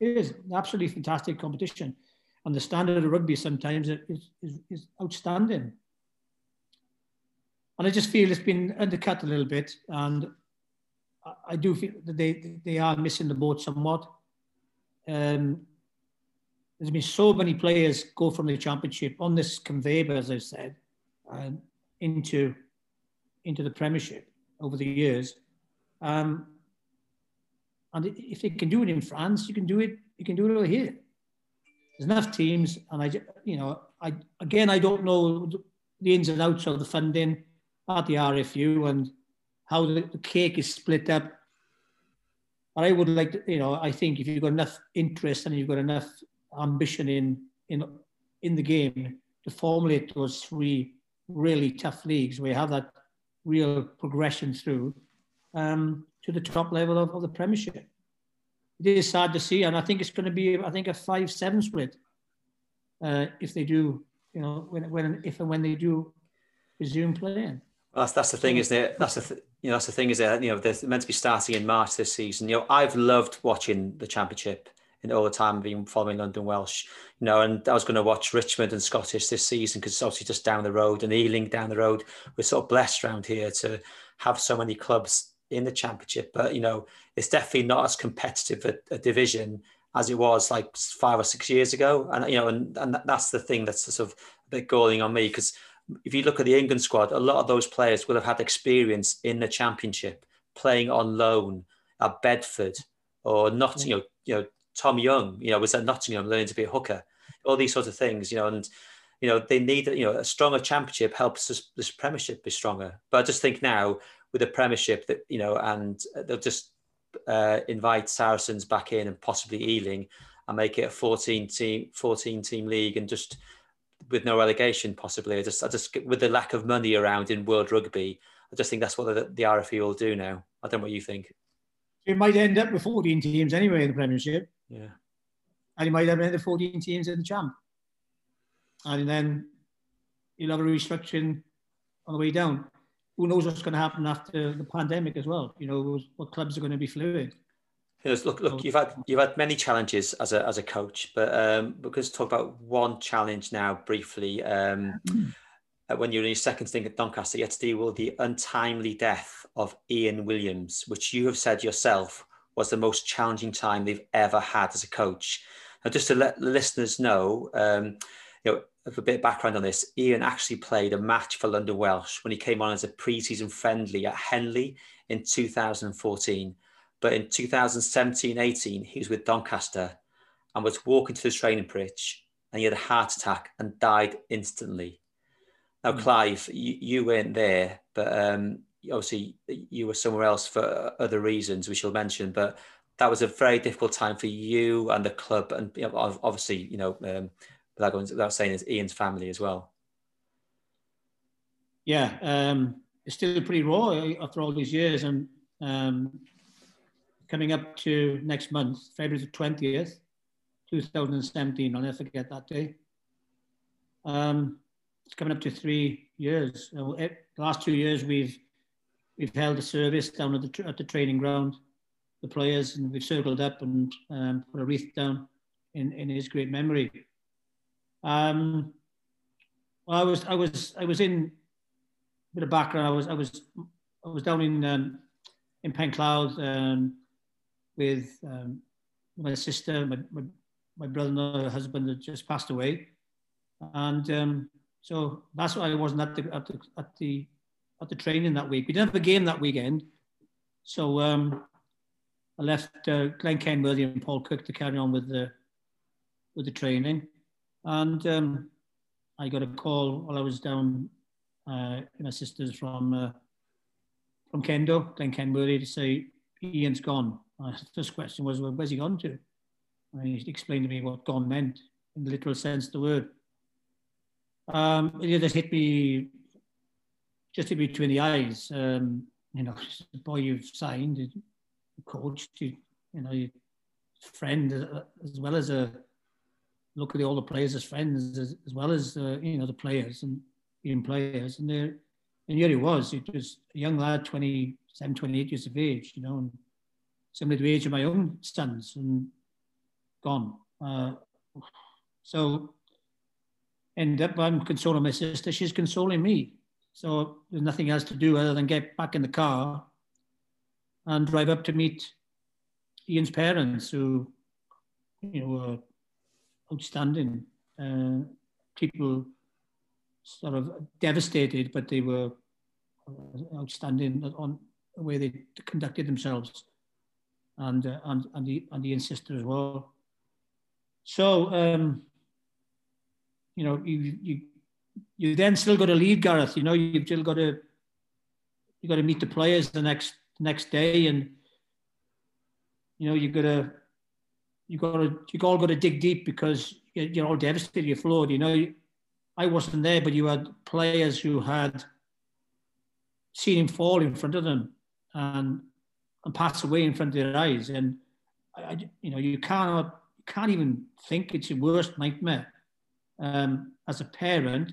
It is an absolutely fantastic competition, and the standard of rugby sometimes is, is, is outstanding. And I just feel it's been undercut a little bit, and I, I do feel that they they are missing the boat somewhat. Um, there's been so many players go from the championship on this conveyor, as I said, um, into into the Premiership over the years. Um, and if they can do it in France, you can do it. You can do it over here. There's enough teams, and I, you know, I again, I don't know the ins and outs of the funding at the RFU and how the, the cake is split up. But I would like to, you know, I think if you've got enough interest and you've got enough ambition in in in the game to formulate those three really tough leagues where you have that real progression through um, to the top level of, of, the Premiership. it is sad to see, and I think it's going to be, I think, a five-seven split uh, if they do, you know, when, when, if and when they do resume playing. Well, that's that's the thing, isn't it? That's the th- you know that's the thing is that you know they're meant to be starting in March this season. You know, I've loved watching the championship in all the time being following London Welsh. You know, and I was going to watch Richmond and Scottish this season because it's obviously just down the road and Ealing down the road. We're sort of blessed around here to have so many clubs in the championship, but you know, it's definitely not as competitive a, a division as it was like five or six years ago. And you know, and, and that's the thing that's sort of a bit galling on me because if you look at the England squad, a lot of those players will have had experience in the championship, playing on loan at Bedford or not, mm. you know, you know, Tom Young, you know, was at Nottingham learning to be a hooker, all these sorts of things, you know, and you know they need you know a stronger championship helps this, this Premiership be stronger. But I just think now with a Premiership that you know, and they'll just uh, invite Saracens back in and possibly Ealing and make it a 14 team 14 team league and just with no relegation possibly. I just I just with the lack of money around in world rugby, I just think that's what the, the RFU will do now. I don't know what you think. you might end up with 14 teams anyway in the Premiership. Yeah. And you might have another 14 teams in the Champ. And then you'll have a restructuring on the way down. who knows what's going to happen after the pandemic as well? You know, what clubs are going to be fluid. Yes, look, look, you've had you've had many challenges as a as a coach, but um, we're going to talk about one challenge now briefly. Um, uh, when you were in your second stint at Doncaster, you had to deal with the untimely death of Ian Williams, which you have said yourself was the most challenging time they've ever had as a coach. Now, just to let the listeners know, um, you know, a bit of background on this, Ian actually played a match for London Welsh when he came on as a pre-season friendly at Henley in 2014. But in 2017-18, he was with Doncaster and was walking to the training pitch and he had a heart attack and died instantly. Now, hmm. Clive, you, you weren't there, but um, obviously you were somewhere else for other reasons, which shall mention. But that was a very difficult time for you and the club, and obviously, you know, um, going without saying, is Ian's family as well. Yeah, um, it's still pretty raw after all these years, and um, coming up to next month, February the twentieth, two thousand seventeen. I'll never forget that day. Um, it's coming up to three years. the last two years, we've we've held a service down at the at the training ground, the players, and we've circled up and um, put a wreath down in, in his great memory. Um, well, I was I was I was in a bit of background. I was I was I was down in um, in Penclawdd um, with um, my sister, my, my, my brother and husband had just passed away, and um, so that's why I wasn't at the, at the, at the, at the training that week. We didn't have a game that weekend. So um, I left uh, Glenn Kenworthy and Paul Cook to carry on with the, with the training. And um, I got a call while I was down uh, my sisters from uh, from Kendo, down Kenbury, to say, Ian's gone. My the first question was, well, where's he gone to? And he explained to me what gone meant in the literal sense of the word. Um, it just hit me, just hit me between the eyes. Um, you know, the boy you've signed, coach, you, you know, your friend uh, as well as a look at all the players as friends, as, as well as uh, you know the players and being players. And there, and here he was. It was a young lad, 27, 28 years of age. You know, and similar to the age of my own sons, and gone. Uh, so and I'm consoling my sister. She's consoling me. So there's nothing else to do other than get back in the car and drive up to meet Ian's parents, who, you know, outstanding uh, people, sort of devastated, but they were outstanding on the way they conducted themselves, and uh, and and the and the sister as well. So. Um, you know, you you you then still got to lead Gareth. You know, you've still got to you got to meet the players the next next day, and you know you've got to you got to you all got to dig deep because you're all devastated, you're flawed. You know, I wasn't there, but you had players who had seen him fall in front of them and and pass away in front of their eyes, and I, you know you cannot you can't even think it's your worst nightmare um, as a parent,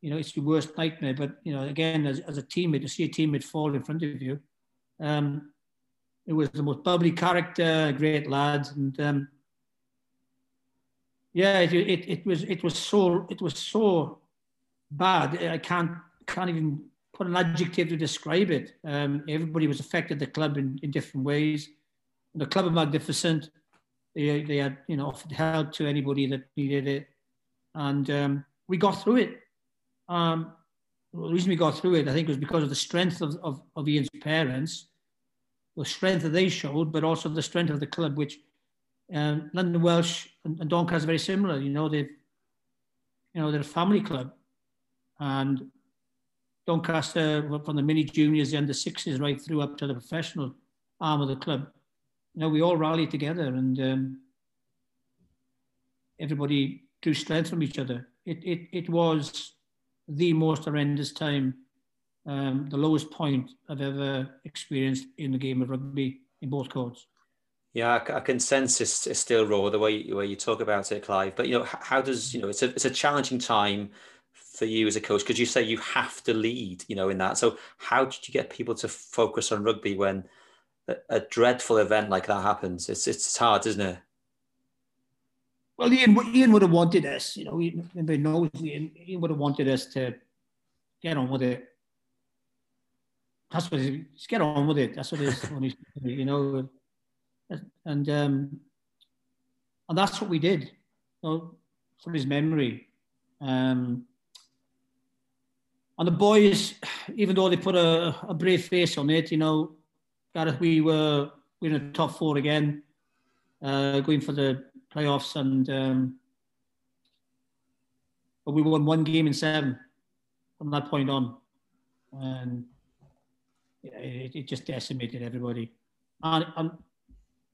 you know, it's your worst nightmare. But, you know, again, as, as a teammate, to see a teammate fall in front of you, um, it was the most bubbly character, great lad. And um, yeah, it, it, it, was, it was so, it was so bad. I can't, can't even put an adjective to describe it. Um, everybody was affected the club in, in different ways. The club are magnificent. They, they had, you know, offered help to anybody that needed it and um, we got through it. Um, the reason we got through it, I think, was because of the strength of, of, of Ian's parents, the strength that they showed, but also the strength of the club, which um, London Welsh and, and Doncaster are very similar. You know, they've, you know, they're a family club, and Doncaster from the mini juniors, the under sixes, right through up to the professional arm of the club. You know, we all rallied together, and um, everybody drew strength from each other. It it it was the most horrendous time um, the lowest point I've ever experienced in the game of rugby. in both courts. Yeah, I, can sense it's, it's still raw the way you, way you talk about it, Clive. But you know, how does you know it's a it's a challenging time for you as a coach because you say you have to lead, you know, in that. So how did you get people to focus on rugby when a, a dreadful event like that happens? It's it's hard, isn't it? Well, Ian, Ian would have wanted us, you know, everybody knows Ian, Ian would have wanted us to get on with it. that's what it is. Just get on with it. That's what it is. You know, and um, and that's what we did. You know, for his memory. Um, and the boys, even though they put a, a brave face on it, you know, Gareth, we were we were in the top four again, uh, going for the playoffs, and um, but we won one game in seven from that point on, and it, it just decimated everybody. And, and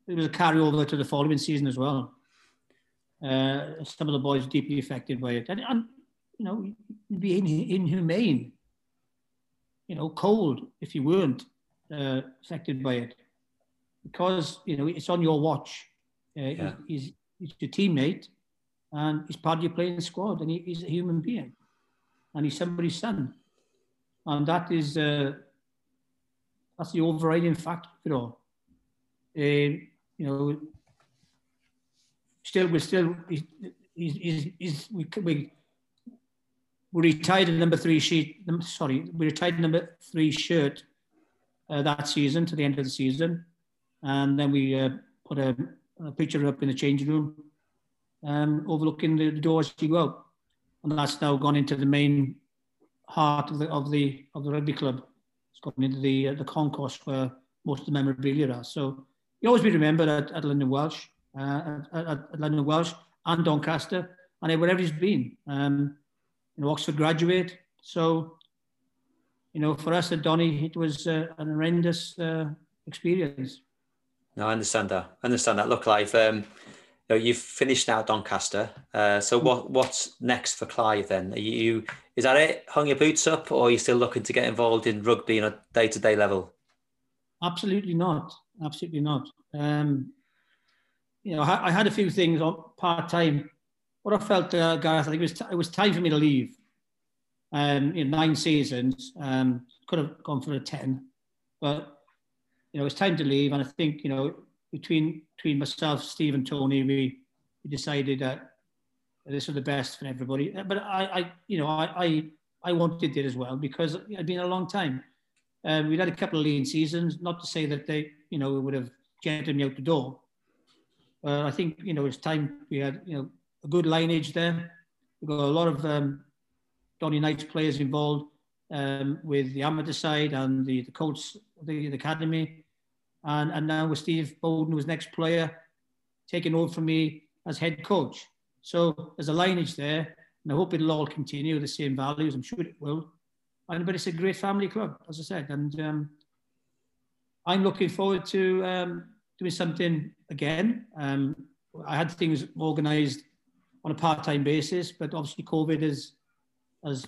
it was a carryover to the following season as well. Uh, some of the boys deeply affected by it, and, and you know, you'd be inhumane, you know, cold if you weren't uh, affected by it, because you know it's on your watch. Uh, yeah. he's, he's your teammate, and he's part of your playing squad, and he, he's a human being, and he's somebody's son, and that is uh, That's the overriding fact, you know. Um, you know, still, we're still, he's, he's, he's, we, we, we retired a number three sheet, sorry, we retired number three shirt uh, that season to the end of the season. And then we uh, put a, a picture up in the changing room um, overlooking the, the door as you go out. And that's now gone into the main heart of the, of the, of the rugby club. It's going into the uh, the concourse where most of the memorabilia are. So you always be remembered at, at London Welsh, uh, at, at, London Welsh and Doncaster, and wherever he's been. Um, you know, Oxford graduate. So, you know, for us at Donny, it was uh, an horrendous uh, experience. No, I understand that. I understand that. Look, like um, know, you've finished now Doncaster. Uh, so what what's next for Clive then? Are you is that it? Hung your boots up, or are you still looking to get involved in rugby on a day to day level? Absolutely not. Absolutely not. Um, you know, I, had a few things on part time what I felt, uh, Gareth, I think it was, t- it was time for me to leave. Um, in nine seasons, um, could have gone for a 10, but, you know, it's time to leave. And I think, you know, between, between myself, Steve and Tony, we, we decided that this was the best for everybody. Uh, but I, I you know, I, I, I wanted it as well because it had been a long time. Um, we'd had a couple of lean seasons, not to say that they, you know, would have jetted me out the door. I think, you know, it's time we had, you know, a good lineage there. We've got a lot of um, Donny Knights players involved um, with the amateur side and the, the coach, the, the academy. And, and now with Steve Boden, who's next player, taking over from me as head coach. So there's a lineage there, and I hope it'll all continue the same values. I'm sure it will. And, but it's a great family club, as I said. And um, I'm looking forward to um, doing something again. Um, I had things organised on a part-time basis, but obviously COVID has has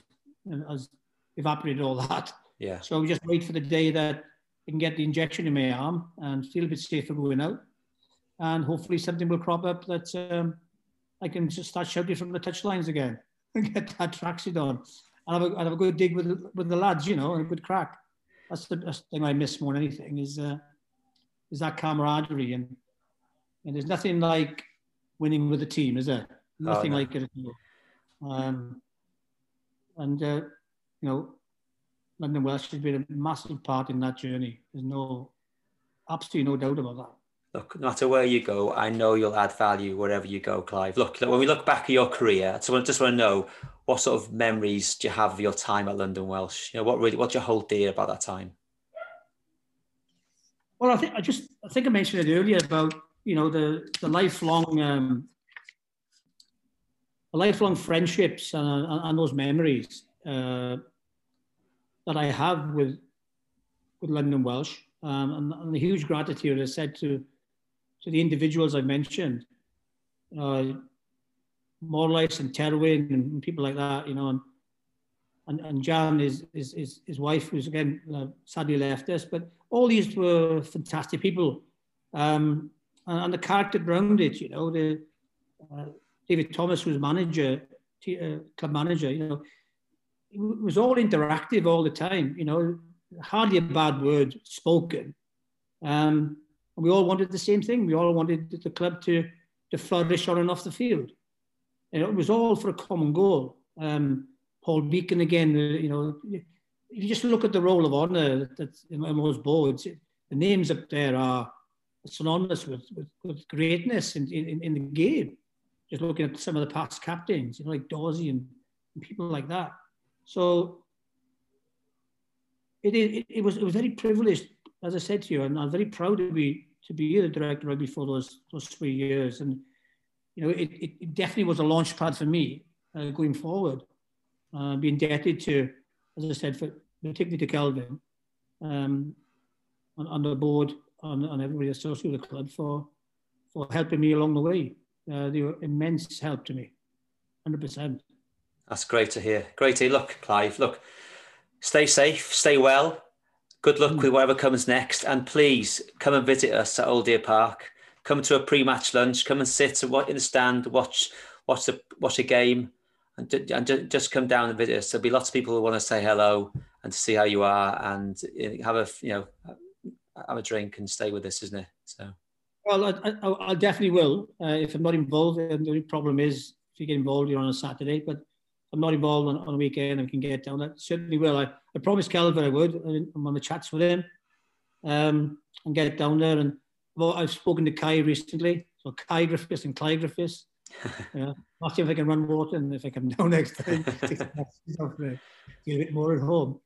has evaporated all that. Yeah. So we just wait for the day that I can get the injection in my arm and feel a bit safer going out, and hopefully something will crop up that um, I can just start shouting from the touchlines again and get that tracksuit on. And have a, have a good dig with with the lads, you know, and a good crack. That's the, that's the thing I miss more than anything is uh, is that camaraderie and and there's nothing like winning with a team, is there? nothing oh, no. like it at all. Um, and uh, you know, London Welsh has been a massive part in that journey. There's no, absolutely no doubt about that. Look, no matter where you go, I know you'll add value wherever you go, Clive. Look, when we look back at your career, I just want to know what sort of memories do you have of your time at London Welsh? You know, what really, what's your whole deal about that time? Well, I think I just, I think I mentioned it earlier about you know the the lifelong um, lifelong friendships and, and those memories uh, that I have with with London Welsh, um, and, and, the huge gratitude I said to to the individuals I mentioned, uh, Morlais and Terwyn and people like that, you know, and and, and Jan, his, his, his, his wife, who's again uh, sadly left us, but all these were fantastic people um, and, and, the character around it. You know, the uh, David Thomas was manager, uh, club manager. You know, it was all interactive all the time. You know, hardly a bad word spoken. Um, we all wanted the same thing. We all wanted the club to to flourish on and off the field. And it was all for a common goal. Um, Paul Beacon again, uh, you know, if you just look at the roll of honour that's in those boards, the names up there are synonymous with, with, with greatness in, in, in, the game. Just looking at some of the past captains, you know, like Dorsey and, and people like that. So it, it, it, was, it was very privileged, as I said to you, and I'm very proud to be, to be the director of rugby for those, those three years. And, you know, it, it definitely was a launch pad for me uh, going forward. Uh, be indebted to, as I said, for, particularly to Kelvin, um, on, on the board, on, on everybody associated with the club for, for helping me along the way. Uh, they were immense help to me, 100%. That's great to hear. Great to hear. Look, Clive. Look, stay safe, stay well. Good luck mm. with whatever comes next, and please come and visit us at Old Deer Park. Come to a pre-match lunch. Come and sit in the stand, watch watch the watch a game, and, and just come down and visit us. There'll be lots of people who want to say hello and to see how you are, and have a you know have a drink and stay with us, isn't it? So. Well, I, I, I definitely will. Uh, if I'm not involved, the only problem is if you get involved, you're on a Saturday. But I'm not involved on, on a weekend and we can get down that. Certainly will. I, I promised Calvin I would. I'm on the chats with him um, and get down there. And well, I've spoken to Kai recently. So Kai Griffiths and Clyde Griffiths. yeah. I'll see if I can run water and if I come down next time, feel uh, a bit more at home.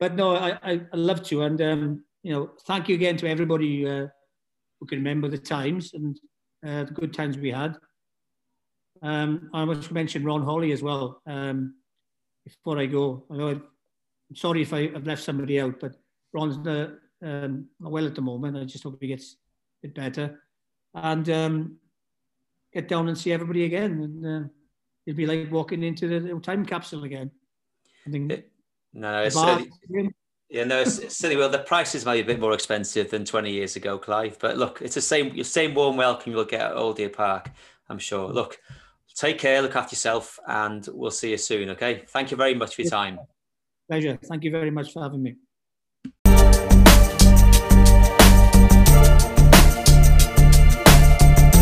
But no, I, I, I love to. And, um, you know, thank you again to everybody uh, who can remember the times and uh, the good times we had. Um, I must mention Ron Holly as well. Um, before I go, I know I'm sorry if I, have left somebody out, but Ron's uh, um, not well at the moment. I just hope he gets a bit better and um, get down and see everybody again. And uh, it'd be like walking into the time capsule again. I think. No, it's certainly, yeah, no, it's, it's silly. Well, the prices might be a bit more expensive than 20 years ago, Clive. But look, it's the same, the same warm welcome you'll get at Old Deer Park, I'm sure. Look, Take care, look after yourself, and we'll see you soon. Okay. Thank you very much for your time. Pleasure. Thank you very much for having me.